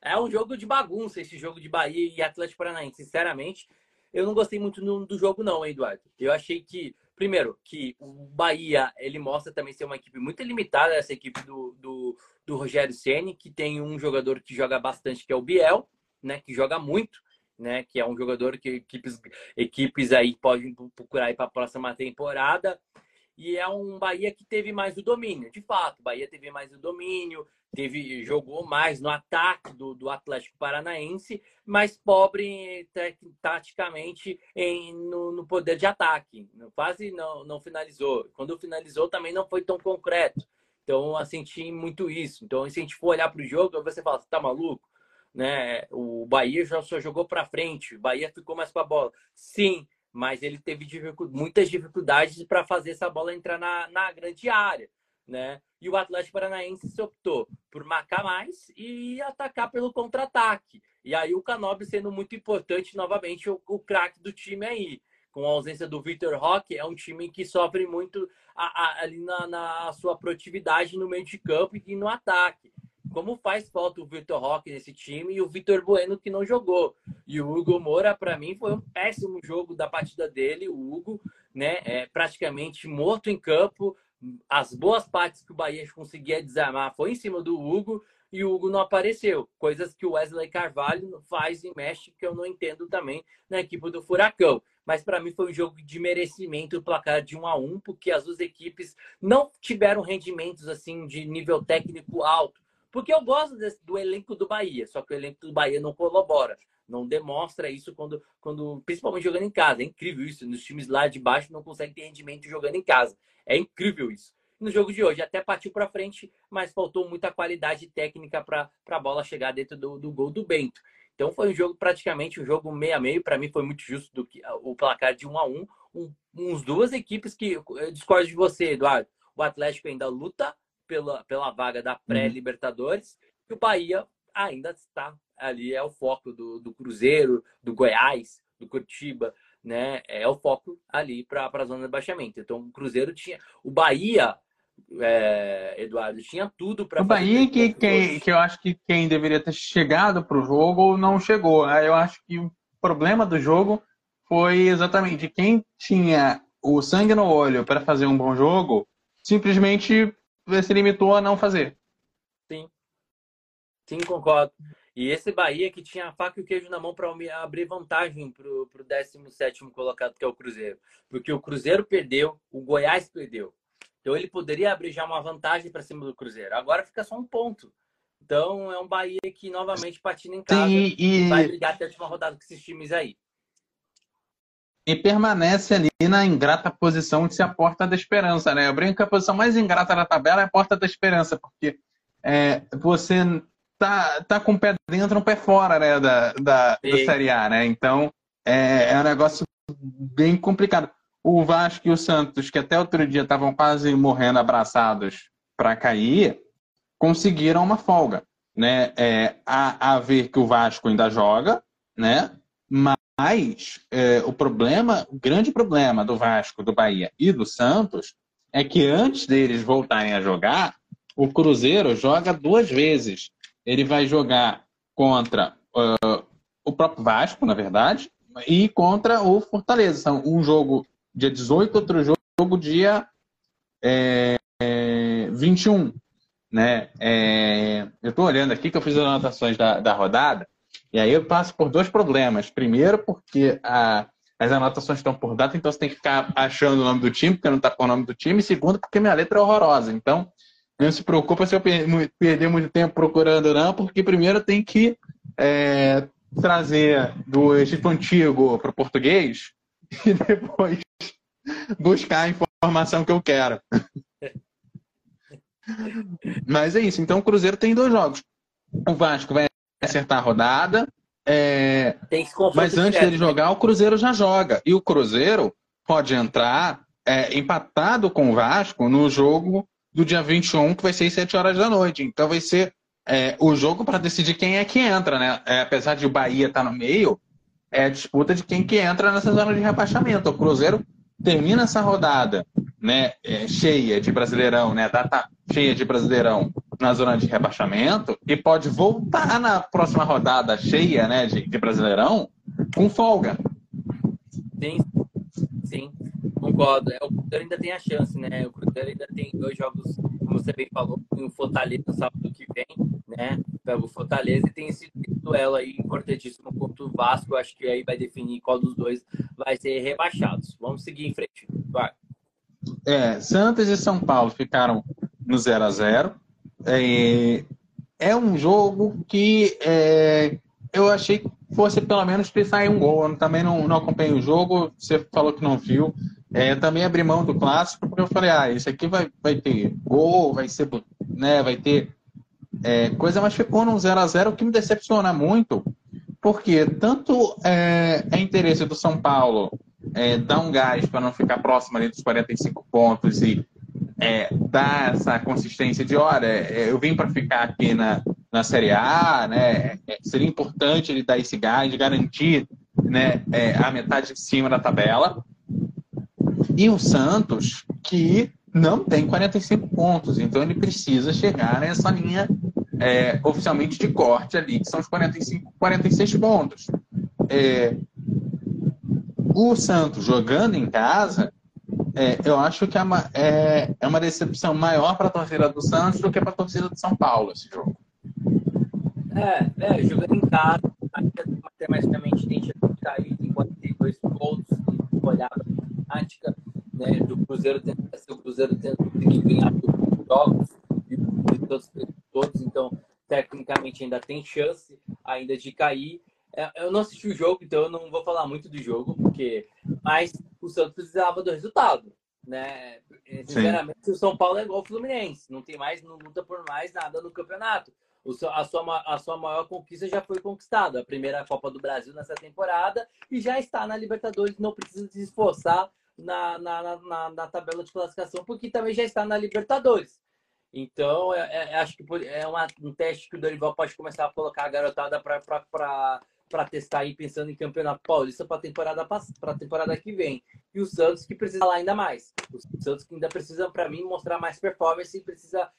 Speaker 2: É um jogo de bagunça esse jogo de Bahia e Atlético Paranaense. Sinceramente, eu não gostei muito do jogo, não, Eduardo. Eu achei que, primeiro, que o Bahia ele mostra também ser uma equipe muito limitada, essa equipe do, do, do Rogério Ceni que tem um jogador que joga bastante, que é o Biel né, que joga muito, né, que é um jogador que equipes, equipes aí podem procurar para a próxima temporada. E é um Bahia que teve mais o domínio, de fato. Bahia teve mais o domínio, teve jogou mais no ataque do, do Atlético Paranaense, mas pobre taticamente em, no, no, poder de ataque. Quase não, não finalizou. Quando finalizou também não foi tão concreto. Então eu senti muito isso. Então se a gente for olhar para o jogo, você fala, você tá maluco? Né? O Bahia já só jogou para frente, o Bahia ficou mais com a bola. Sim, mas ele teve dificu muitas dificuldades para fazer essa bola entrar na, na grande área, né? E o Atlético Paranaense se optou por marcar mais e atacar pelo contra-ataque. E aí o Canobi sendo muito importante novamente o, o craque do time aí. Com a ausência do Vitor Roque, é um time que sofre muito ali na, na sua produtividade no meio de campo e no ataque como faz falta o Vitor Roque nesse time e o Vitor Bueno que não jogou. E o Hugo Moura, para mim, foi um péssimo jogo da partida dele. O Hugo, né, é praticamente morto em campo. As boas partes que o Bahia conseguia desarmar foi em cima do Hugo e o Hugo não apareceu. Coisas que o Wesley Carvalho faz e mexe que eu não entendo também na equipe do Furacão. Mas para mim foi um jogo de merecimento, o placar de 1 a 1, porque as duas equipes não tiveram rendimentos assim de nível técnico alto porque eu gosto desse, do elenco do Bahia, só que o elenco do Bahia não colabora, não demonstra isso quando, quando principalmente jogando em casa. É incrível isso. Nos times lá de baixo não conseguem ter rendimento jogando em casa. É incrível isso. No jogo de hoje até partiu para frente, mas faltou muita qualidade técnica para a bola chegar dentro do, do gol do Bento. Então foi um jogo praticamente um jogo meio a meio. Para mim foi muito justo do que o placar de 1 a 1 um, uns duas equipes que eu discordo de você, Eduardo. O Atlético ainda luta pela, pela vaga da uhum. pré-Libertadores e o Bahia ainda está ali, é o foco do, do Cruzeiro, do Goiás, do Curitiba, né? É o foco ali para a zona de baixamento. Então o Cruzeiro tinha. O Bahia, é, Eduardo, tinha tudo para.
Speaker 1: O Bahia que, que, que eu acho que quem deveria ter chegado para o jogo não chegou. Eu acho que o problema do jogo foi exatamente quem tinha o sangue no olho para fazer um bom jogo, simplesmente se limitou a não fazer.
Speaker 2: Sim. Sim, concordo. E esse Bahia que tinha a faca e o queijo na mão para abrir vantagem para o 17 colocado, que é o Cruzeiro. Porque o Cruzeiro perdeu, o Goiás perdeu. Então ele poderia abrir já uma vantagem para cima do Cruzeiro. Agora fica só um ponto. Então é um Bahia que novamente patina em casa Sim, e... vai brigar até a última rodada com esses times aí.
Speaker 1: E permanece ali na ingrata posição de ser a porta da esperança, né? Eu brinco que a posição mais ingrata da tabela é a porta da esperança, porque é, você tá, tá com o pé dentro e um pé fora né, da, da, da Série A, né? Então é, é um negócio bem complicado. O Vasco e o Santos, que até outro dia estavam quase morrendo abraçados para cair, conseguiram uma folga. Né? É, a, a ver que o Vasco ainda joga, né? Mas é, o problema, o grande problema do Vasco, do Bahia e do Santos é que antes deles voltarem a jogar, o Cruzeiro joga duas vezes. Ele vai jogar contra uh, o próprio Vasco, na verdade, e contra o Fortaleza. São um jogo dia 18, outro jogo dia é, é, 21. Né? É, eu estou olhando aqui que eu fiz as anotações da, da rodada, e aí eu passo por dois problemas. Primeiro, porque a, as anotações estão por data, então você tem que ficar achando o nome do time, porque não está com o nome do time. E segundo, porque minha letra é horrorosa. Então, não se preocupa se eu perder muito tempo procurando, não, porque primeiro tem que é, trazer do Egito Antigo para o português e depois buscar a informação que eu quero. Mas é isso. Então o Cruzeiro tem dois jogos. O Vasco vai acertar a rodada. É... mas antes dele jogar, o Cruzeiro já joga. E o Cruzeiro pode entrar é, empatado com o Vasco no jogo do dia 21, que vai ser às 7 horas da noite. Então vai ser é, o jogo para decidir quem é que entra, né? É, apesar de o Bahia estar tá no meio, é a disputa de quem que entra nessa zona de rebaixamento. O Cruzeiro termina essa rodada né, é, cheia de Brasileirão, né, data cheia de Brasileirão na zona de rebaixamento e pode voltar na próxima rodada cheia né, de, de Brasileirão com folga.
Speaker 2: Sim, sim, concordo. É, o Cruzeiro ainda tem a chance, né? O Cruzeiro ainda tem dois jogos, como você bem falou, o Fortaleza no sábado que vem, né? Pega o Fortaleza e tem esse duelo aí importantíssimo contra o Vasco. Acho que aí vai definir qual dos dois vai ser rebaixado. Vamos seguir em frente. Vai.
Speaker 1: É, Santos e São Paulo ficaram no 0 a 0 é, é um jogo que é, eu achei que fosse pelo menos ter sair um gol. Eu também não, não acompanhei o jogo, você falou que não viu. É, também abri mão do clássico, porque eu falei, ah, isso aqui vai, vai ter gol, vai ser, né, vai ter é, coisa, mas ficou num 0 a 0 o que me decepciona muito, porque tanto é, é interesse do São Paulo é, dar um gás para não ficar próximo ali dos 45 pontos e é, dar essa consistência de, olha, é, eu vim para ficar aqui na, na Série A, né? É, seria importante ele dar esse gás, garantir né, é, a metade de cima da tabela. E o Santos, que não tem 45 pontos, então ele precisa chegar nessa linha é, oficialmente de corte ali, que são os 45, 46 pontos. É, o Santos jogando em casa, é, eu acho que é uma, é, é uma decepção maior para a torcida do Santos do que para a torcida do São Paulo esse jogo.
Speaker 2: É, é jogando em casa, matematicamente tem chance de cair em 42 pontos, se olhar a matemática, né, do Cruzeiro tendo, o Cruzeiro que ganhar todos os jogos todos, todos, então tecnicamente ainda tem chance ainda de cair. É, eu não assisti o jogo, então eu não vou falar muito do jogo, porque mas o Santos precisava do resultado, né? Sinceramente, Sim. o São Paulo é igual o Fluminense, não tem mais, não luta por mais nada no campeonato. O seu, a, sua, a sua maior conquista já foi conquistada, a primeira Copa do Brasil nessa temporada e já está na Libertadores, não precisa se esforçar na, na, na, na, tabela de classificação, porque também já está na Libertadores. Então, é, é, acho que é uma, um teste que o Dorival pode começar a colocar a garotada para testar aí, pensando em Campeonato Paulista para temporada, temporada que vem. E o Santos que precisa lá ainda mais. O Santos que ainda precisa, para mim, mostrar mais performance e precisa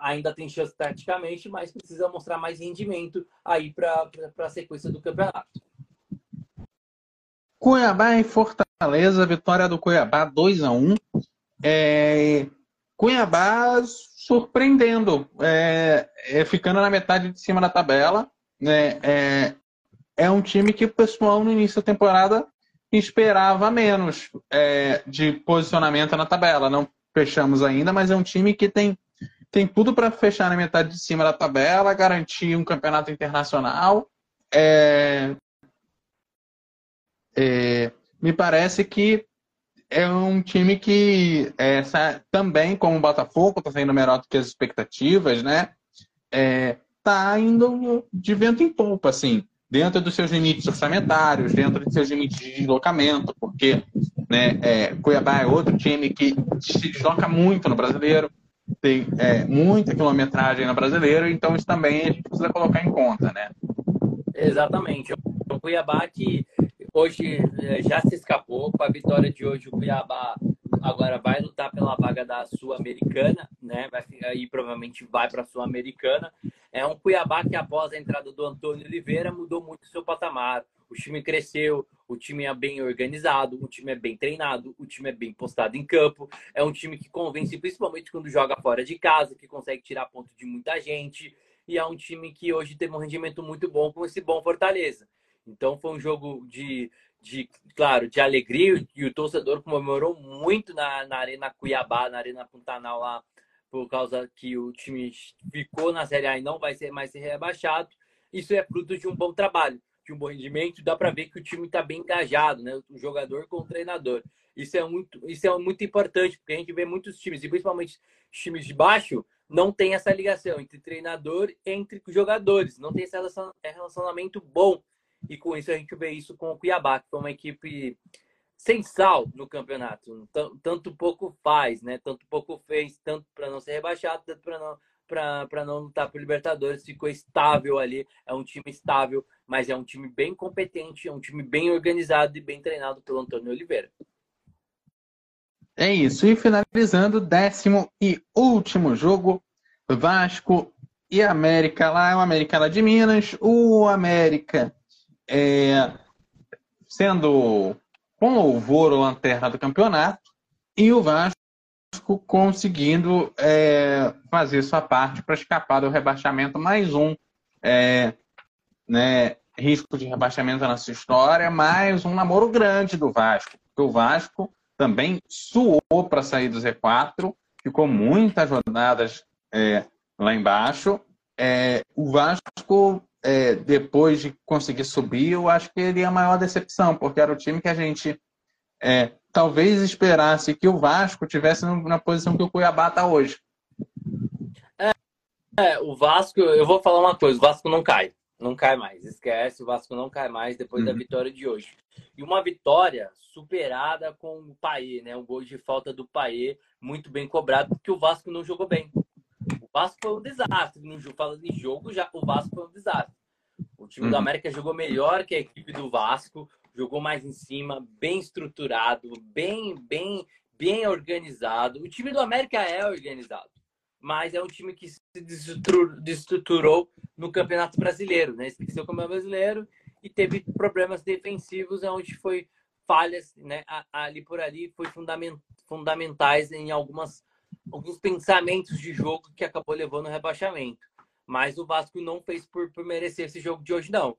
Speaker 2: ainda tem chance taticamente, mas precisa mostrar mais rendimento aí para a sequência do campeonato.
Speaker 1: Cuiabá em Fortaleza, vitória do Cuiabá 2 a 1 é... Cuiabá surpreendendo, é... É, ficando na metade de cima da tabela. Né? É... é um time que o pessoal no início da temporada esperava menos é, de posicionamento na tabela. Não fechamos ainda, mas é um time que tem tem tudo para fechar na metade de cima da tabela, garantir um campeonato internacional. É, é, me parece que é um time que é, também, como o Botafogo, está sendo melhor do que as expectativas, né? É, indo de vento em polpa, assim, dentro dos seus limites orçamentários, dentro dos seus limites de deslocamento, porque né, é, Cuiabá é outro time que se desloca muito no brasileiro tem é, muita quilometragem na brasileira, então isso também a gente precisa colocar em conta, né?
Speaker 2: Exatamente. O Cuiabá que hoje é, já se escapou com a vitória de hoje, o Cuiabá agora vai lutar pela vaga da Sul-Americana, né? Vai aí provavelmente vai para a Sul-Americana. É um Cuiabá que após a entrada do Antônio Oliveira mudou muito seu patamar. O time cresceu, o time é bem organizado, o time é bem treinado, o time é bem postado em campo. É um time que convence principalmente quando joga fora de casa, que consegue tirar ponto de muita gente. E é um time que hoje teve um rendimento muito bom com esse bom Fortaleza. Então foi um jogo de, de claro, de alegria e o torcedor comemorou muito na, na Arena Cuiabá, na Arena Pantanal lá, por causa que o time ficou na Série A e não vai ser mais ser rebaixado. Isso é fruto de um bom trabalho de um bom rendimento, dá para ver que o time está bem engajado, né? O jogador com o treinador. Isso é muito, isso é muito importante, porque a gente vê muitos times, e principalmente times de baixo, não tem essa ligação entre treinador e entre jogadores, não tem esse relacionamento bom. E com isso a gente vê isso com o Cuiabá, que foi uma equipe sem sal no campeonato. Tanto pouco faz, né? Tanto pouco fez, tanto para não ser rebaixado, tanto para não para não lutar por Libertadores, ficou estável ali. É um time estável, mas é um time bem competente, é um time bem organizado e bem treinado pelo Antônio Oliveira.
Speaker 1: É isso. E finalizando, décimo e último jogo, Vasco e América. Lá é o América lá de Minas. O América é, sendo com louvor o lanterna do campeonato. E o Vasco conseguindo é, fazer sua parte para escapar do rebaixamento. Mais um é, né, risco de rebaixamento na nossa história, mais um namoro grande do Vasco. Porque o Vasco também suou para sair do Z4, ficou muitas rodadas é, lá embaixo. É, o Vasco, é, depois de conseguir subir, eu acho que ele é a maior decepção, porque era o time que a gente é, talvez esperasse que o Vasco tivesse na posição que o Cuiabá está hoje.
Speaker 2: É, é, o Vasco, eu vou falar uma coisa, o Vasco não cai. Não cai mais, esquece, o Vasco não cai mais depois uhum. da vitória de hoje. E uma vitória superada com o Paê, né? Um gol de falta do Paê, muito bem cobrado, porque o Vasco não jogou bem. O Vasco foi um desastre. Falando em jogo, já o Vasco foi um desastre. O time uhum. do América jogou melhor que a equipe do Vasco jogou mais em cima, bem estruturado, bem, bem, bem organizado. O time do América é organizado, mas é um time que se destruturou no Campeonato Brasileiro, né? Esqueceu como é brasileiro e teve problemas defensivos, onde foi falhas, né? Ali por ali foi fundamentais em algumas alguns pensamentos de jogo que acabou levando ao rebaixamento. Mas o Vasco não fez por, por merecer esse jogo de hoje, não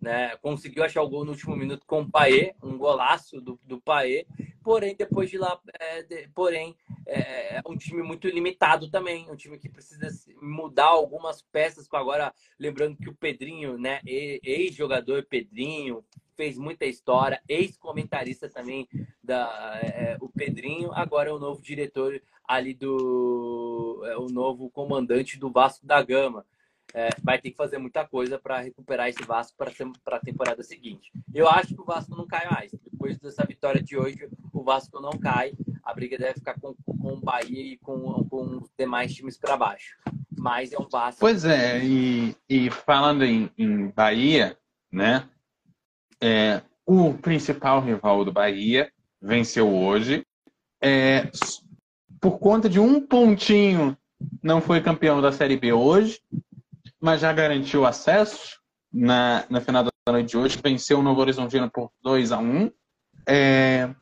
Speaker 2: né? Conseguiu achar o gol no último minuto com o Paê, um golaço do, do Paê. Porém, depois de lá, é, de, porém, é, é, um time muito limitado também, um time que precisa mudar algumas peças. Agora, lembrando que o Pedrinho, né, ex-jogador Pedrinho, fez muita história, ex-comentarista também da é, o Pedrinho, agora é o novo diretor ali do é, o novo comandante do Vasco da Gama é, vai ter que fazer muita coisa para recuperar esse Vasco para a temporada seguinte. Eu acho que o Vasco não cai mais. depois dessa vitória de hoje, o Vasco não cai. A briga deve ficar com, com o Bahia e com, com os demais times para baixo. Mas é um Vasco.
Speaker 1: Pois é, e, e falando em, em Bahia, né? É, o principal rival do Bahia venceu hoje. É, por conta de um pontinho, não foi campeão da Série B hoje, mas já garantiu acesso na, na final da noite de hoje. Venceu o Novo Horizontino por 2 a 1 é,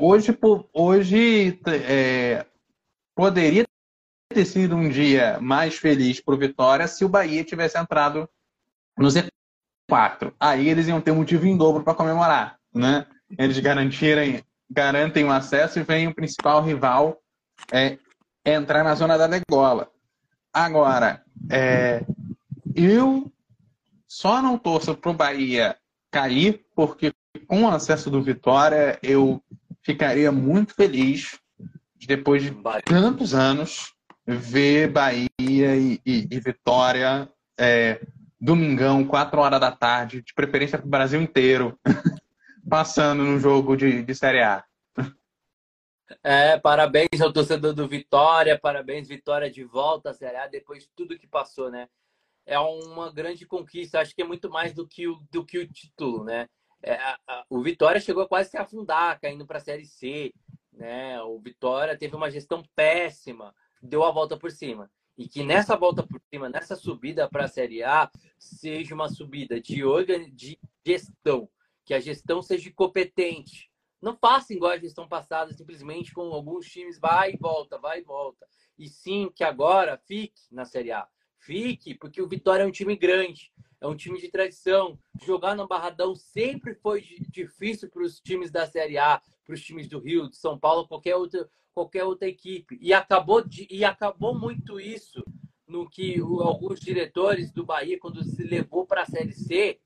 Speaker 1: Hoje, hoje é, poderia ter sido um dia mais feliz para o Vitória se o Bahia tivesse entrado no Z4. Aí eles iam ter motivo em dobro para comemorar, né? Eles garantirem, garantem o acesso e vem o principal rival é, entrar na zona da degola. Agora, é, eu só não torço para o Bahia cair, porque com o acesso do Vitória, eu ficaria muito feliz de, depois de tantos anos, ver Bahia e, e, e Vitória é, domingão, 4 horas da tarde, de preferência para o Brasil inteiro, passando no jogo de, de Série A.
Speaker 2: É, parabéns ao torcedor do Vitória, parabéns, Vitória de volta à Série A, depois de tudo que passou, né? É uma grande conquista, acho que é muito mais do que o, do que o título, né? É, a, a, o Vitória chegou a quase se afundar, caindo para a Série C, né? O Vitória teve uma gestão péssima, deu a volta por cima. E que nessa volta por cima, nessa subida para a Série A, seja uma subida de, organ... de gestão, que a gestão seja competente, não faça igual a gestão passada, simplesmente com alguns times vai e volta, vai e volta. E sim que agora fique na Série A. Fique, porque o Vitória é um time grande, é um time de tradição. Jogar no Barradão sempre foi difícil para os times da Série A, para os times do Rio, de São Paulo, qualquer outra, qualquer outra equipe. E acabou, de, e acabou muito isso no que alguns diretores do Bahia, quando se levou para a Série C,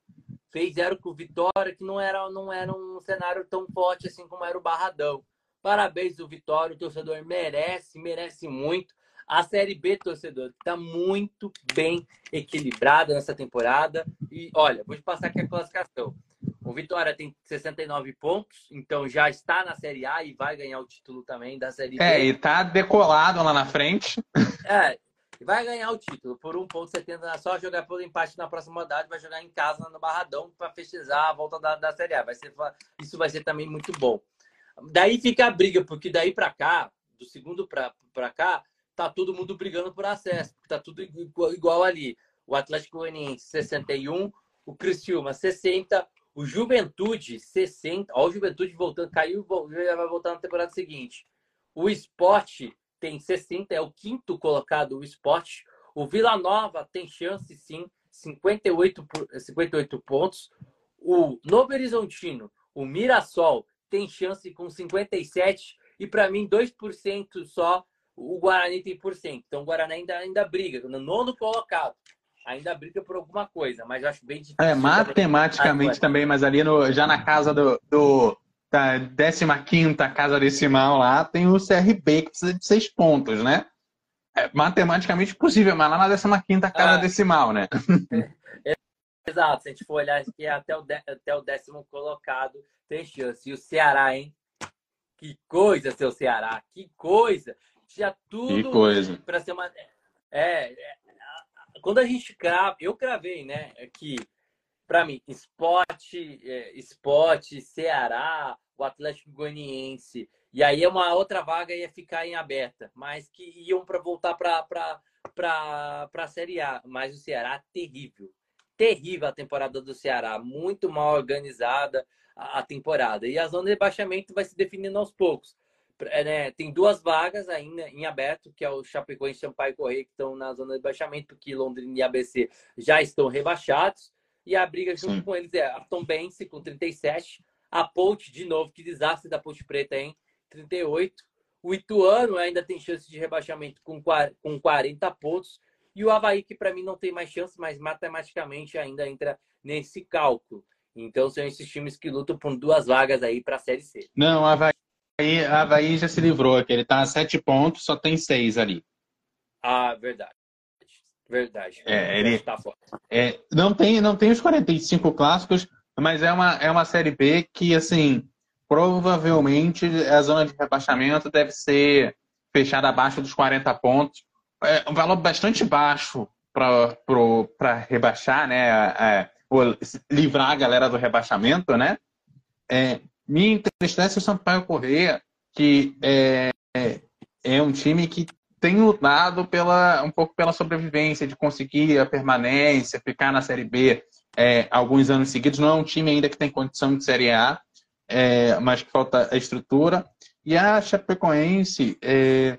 Speaker 2: fizeram com o Vitória, que não era, não era um cenário tão forte assim como era o Barradão. Parabéns do Vitória, o torcedor merece, merece muito. A Série B, torcedor, está muito bem equilibrada nessa temporada. E olha, vou te passar aqui a classificação. O Vitória tem 69 pontos, então já está na Série A e vai ganhar o título também da Série B.
Speaker 1: É, e tá decolado lá na frente.
Speaker 2: É, vai ganhar o título por 1,70. É só jogar pelo empate na próxima rodada. Vai jogar em casa no Barradão para festejar a volta da, da Série A. Vai ser, isso vai ser também muito bom. Daí fica a briga, porque daí para cá, do segundo para cá, tá todo mundo brigando por acesso, tá tudo igual, igual ali. O Atlético Goianiense 61, o Cristiúma 60, o Juventude 60. Ó, o Juventude voltando, caiu, já vai voltar na temporada seguinte. O Esporte tem 60, é o quinto colocado o esporte. O Vila Nova tem chance, sim, 58, 58 pontos. O Novo Horizontino, o Mirassol, tem chance com 57. E para mim, 2% só. O Guarani tem por cento. Então o Guarani ainda, ainda briga. No nono colocado. Ainda briga por alguma coisa, mas eu acho bem difícil.
Speaker 1: É, matematicamente também, mas ali no, já na casa do, do da 15 casa decimal lá, tem o CRB, que precisa de seis pontos, né? É matematicamente possível, mas lá na 15 casa ah, decimal, né?
Speaker 2: É, exato, se a gente for olhar aqui, até o, de, até o décimo colocado tem chance. E o Ceará, hein? Que coisa, seu Ceará, que coisa! Já tudo para ser uma. É, é, quando a gente crava, eu cravei, né? Que para mim, esporte, é, esporte, Ceará, o Atlético Goianiense. E aí uma outra vaga ia ficar em aberta, mas que iam para voltar para a Série A. Mas o Ceará, terrível. Terrível a temporada do Ceará. Muito mal organizada a, a temporada. E a zona de rebaixamento vai se definindo aos poucos. É, né? Tem duas vagas ainda em aberto, que é o Chapecoense, Sampaio e Correia, que estão na zona de rebaixamento, porque Londrina e ABC já estão rebaixados. E a briga junto Sim. com eles é a Tom Bense com 37, a Ponte, de novo, que desastre da Ponte Preta, em 38. O Ituano ainda tem chance de rebaixamento com 40 pontos. E o Havaí, que para mim não tem mais chance, mas matematicamente ainda entra nesse cálculo. Então são esses times que lutam por duas vagas aí para a Série C.
Speaker 1: Não, o Havaí, Havaí já se livrou, que ele está a sete pontos, só tem seis ali.
Speaker 2: Ah, verdade. Verdade.
Speaker 1: É, ele tá é, não tem não tem os 45 clássicos, Mas é uma, é uma Série B que, assim, provavelmente a zona de rebaixamento deve ser fechada abaixo dos 40 pontos. É um valor bastante baixo para rebaixar, né? É, livrar a galera do rebaixamento, né? É, me entristece o Sampaio Correia, que é, é um time que tem lutado pela, um pouco pela sobrevivência, de conseguir a permanência, ficar na Série B é, alguns anos seguidos. Não é um time ainda que tem condição de Série A, é, mas que falta a estrutura. E a Chapecoense, é,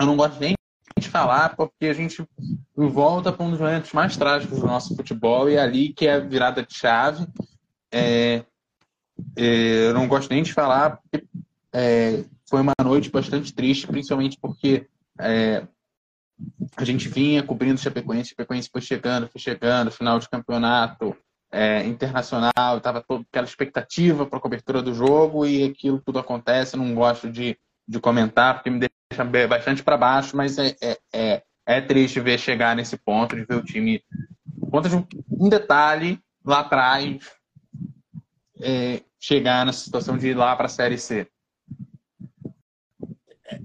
Speaker 1: eu não gosto nem de falar, porque a gente volta para um dos momentos mais trágicos do nosso futebol, e é ali que é a virada de chave. É, é, eu não gosto nem de falar, porque é, foi uma noite bastante triste, principalmente porque é, a gente vinha cobrindo Chapecoense, Chapecoense foi chegando, foi chegando, final de campeonato é, internacional, estava toda aquela expectativa para a cobertura do jogo e aquilo tudo acontece. Não gosto de, de comentar porque me deixa bastante para baixo, mas é, é, é, é, triste ver chegar nesse ponto, de ver o time, conta de um, detalhe lá atrás, é, chegar na situação de ir lá para a Série C.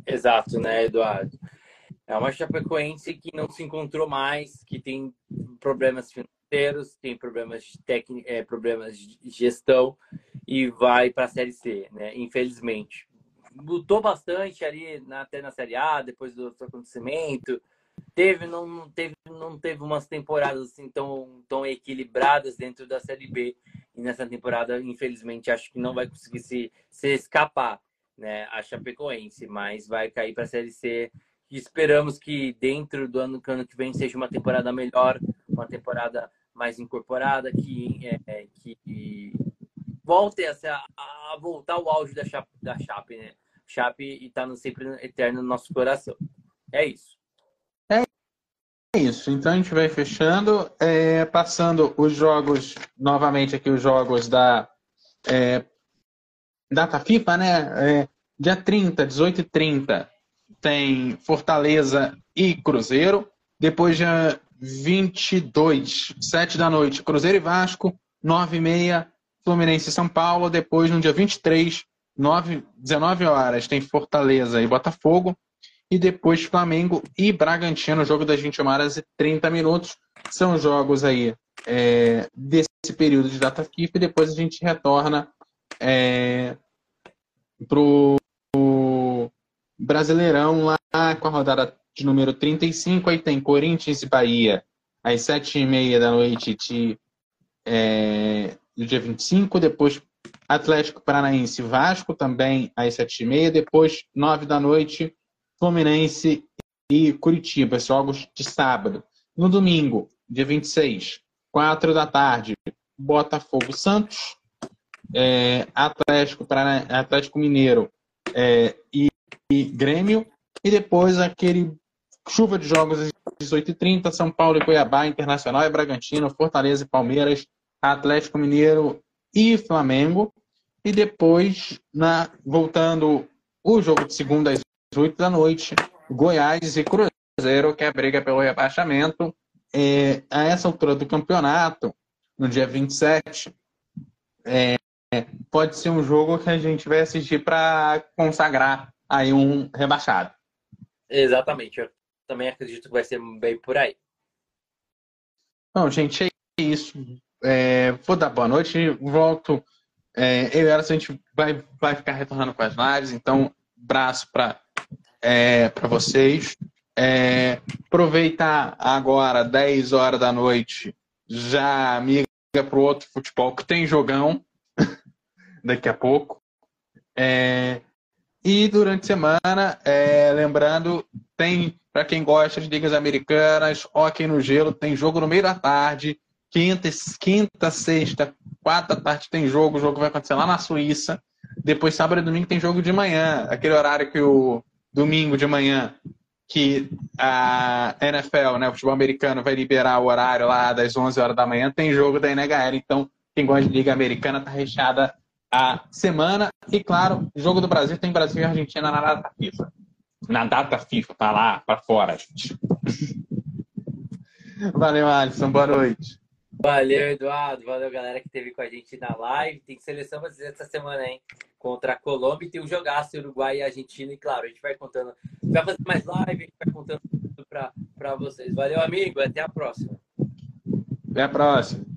Speaker 2: Exato, né, Eduardo? É uma Chapecoense que não se encontrou mais, que tem problemas financeiros, tem problemas de técnica, é, problemas de gestão e vai para a Série C, né? Infelizmente. Lutou bastante ali na, até na Série A, depois do acontecimento. Teve, não teve, não teve umas temporadas assim tão, tão equilibradas dentro da Série B. E nessa temporada, infelizmente, acho que não vai conseguir se, se escapar né, a Chapecoense, mas vai cair para a Série C. E esperamos que dentro do ano, ano que vem seja uma temporada melhor, uma temporada mais incorporada, que, é, que volte a, a, voltar ao auge da Chape, da Chape né? Chape está sempre eterno no nosso coração. É isso.
Speaker 1: É isso. Então a gente vai fechando, é, passando os jogos, novamente aqui os jogos da é, data FIFA, né? É, dia 30, 18 e 30, tem Fortaleza e Cruzeiro. Depois, dia 22, 7 da noite, Cruzeiro e Vasco. 9 e meia, Fluminense e São Paulo. Depois, no dia 23, 9, 19 horas, tem Fortaleza e Botafogo. E depois, Flamengo e Bragantino, jogo das 21 horas e 30 minutos. São jogos aí é, desse período de data FIFA. E depois a gente retorna é, pro Brasileirão lá com a rodada de número 35. Aí tem Corinthians e Bahia às sete e meia da noite de, é, do dia 25. Depois Atlético Paranaense e Vasco também às sete e meia. Depois, nove da noite, Fluminense e Curitiba, jogos de sábado. No domingo, dia 26, quatro da tarde, Botafogo Santos é, Atlético, Parana, Atlético Mineiro é, e, e, Grêmio. E depois aquele chuva de jogos às 18h30, São Paulo e Cuiabá, Internacional e Bragantino, Fortaleza e Palmeiras, Atlético Mineiro e Flamengo. E depois, na, voltando o jogo de segunda às 8 da noite, Goiás e Cruzeiro, que é a briga pelo rebaixamento. É, a essa altura do campeonato, no dia 27, é, pode ser um jogo que a gente vai assistir para consagrar aí um rebaixado.
Speaker 2: Exatamente, eu também acredito que vai ser bem por aí.
Speaker 1: Bom, gente, é isso. É, vou dar boa noite, volto. É, eu e a gente vai, vai ficar retornando com as lives, então, braço para é, vocês. É, aproveitar agora, 10 horas da noite, já para o outro futebol que tem jogão daqui a pouco. É, e durante a semana, é, lembrando, tem, para quem gosta de ligas americanas, hockey no gelo, tem jogo no meio da tarde, quinta, quinta sexta, quarta tarde tem jogo, o jogo vai acontecer lá na Suíça. Depois, sábado e domingo, tem jogo de manhã, aquele horário que o domingo de manhã, que a NFL, né, o futebol americano, vai liberar o horário lá das 11 horas da manhã, tem jogo da NHL. Então, quem gosta de liga americana tá recheada a semana. E claro, jogo do Brasil tem Brasil e Argentina na data FIFA. Na data FIFA, tá lá, para fora, gente. Valeu, Alisson. Boa noite.
Speaker 2: Valeu, Eduardo. Valeu, galera que esteve com a gente na live. Tem seleção brasileira essa semana, hein? Contra a Colômbia e tem o um jogaço Uruguai e Argentina. E claro, a gente vai contando. Vai fazer mais live, a gente vai contando tudo para vocês. Valeu, amigo. Até a próxima.
Speaker 1: Até a próxima.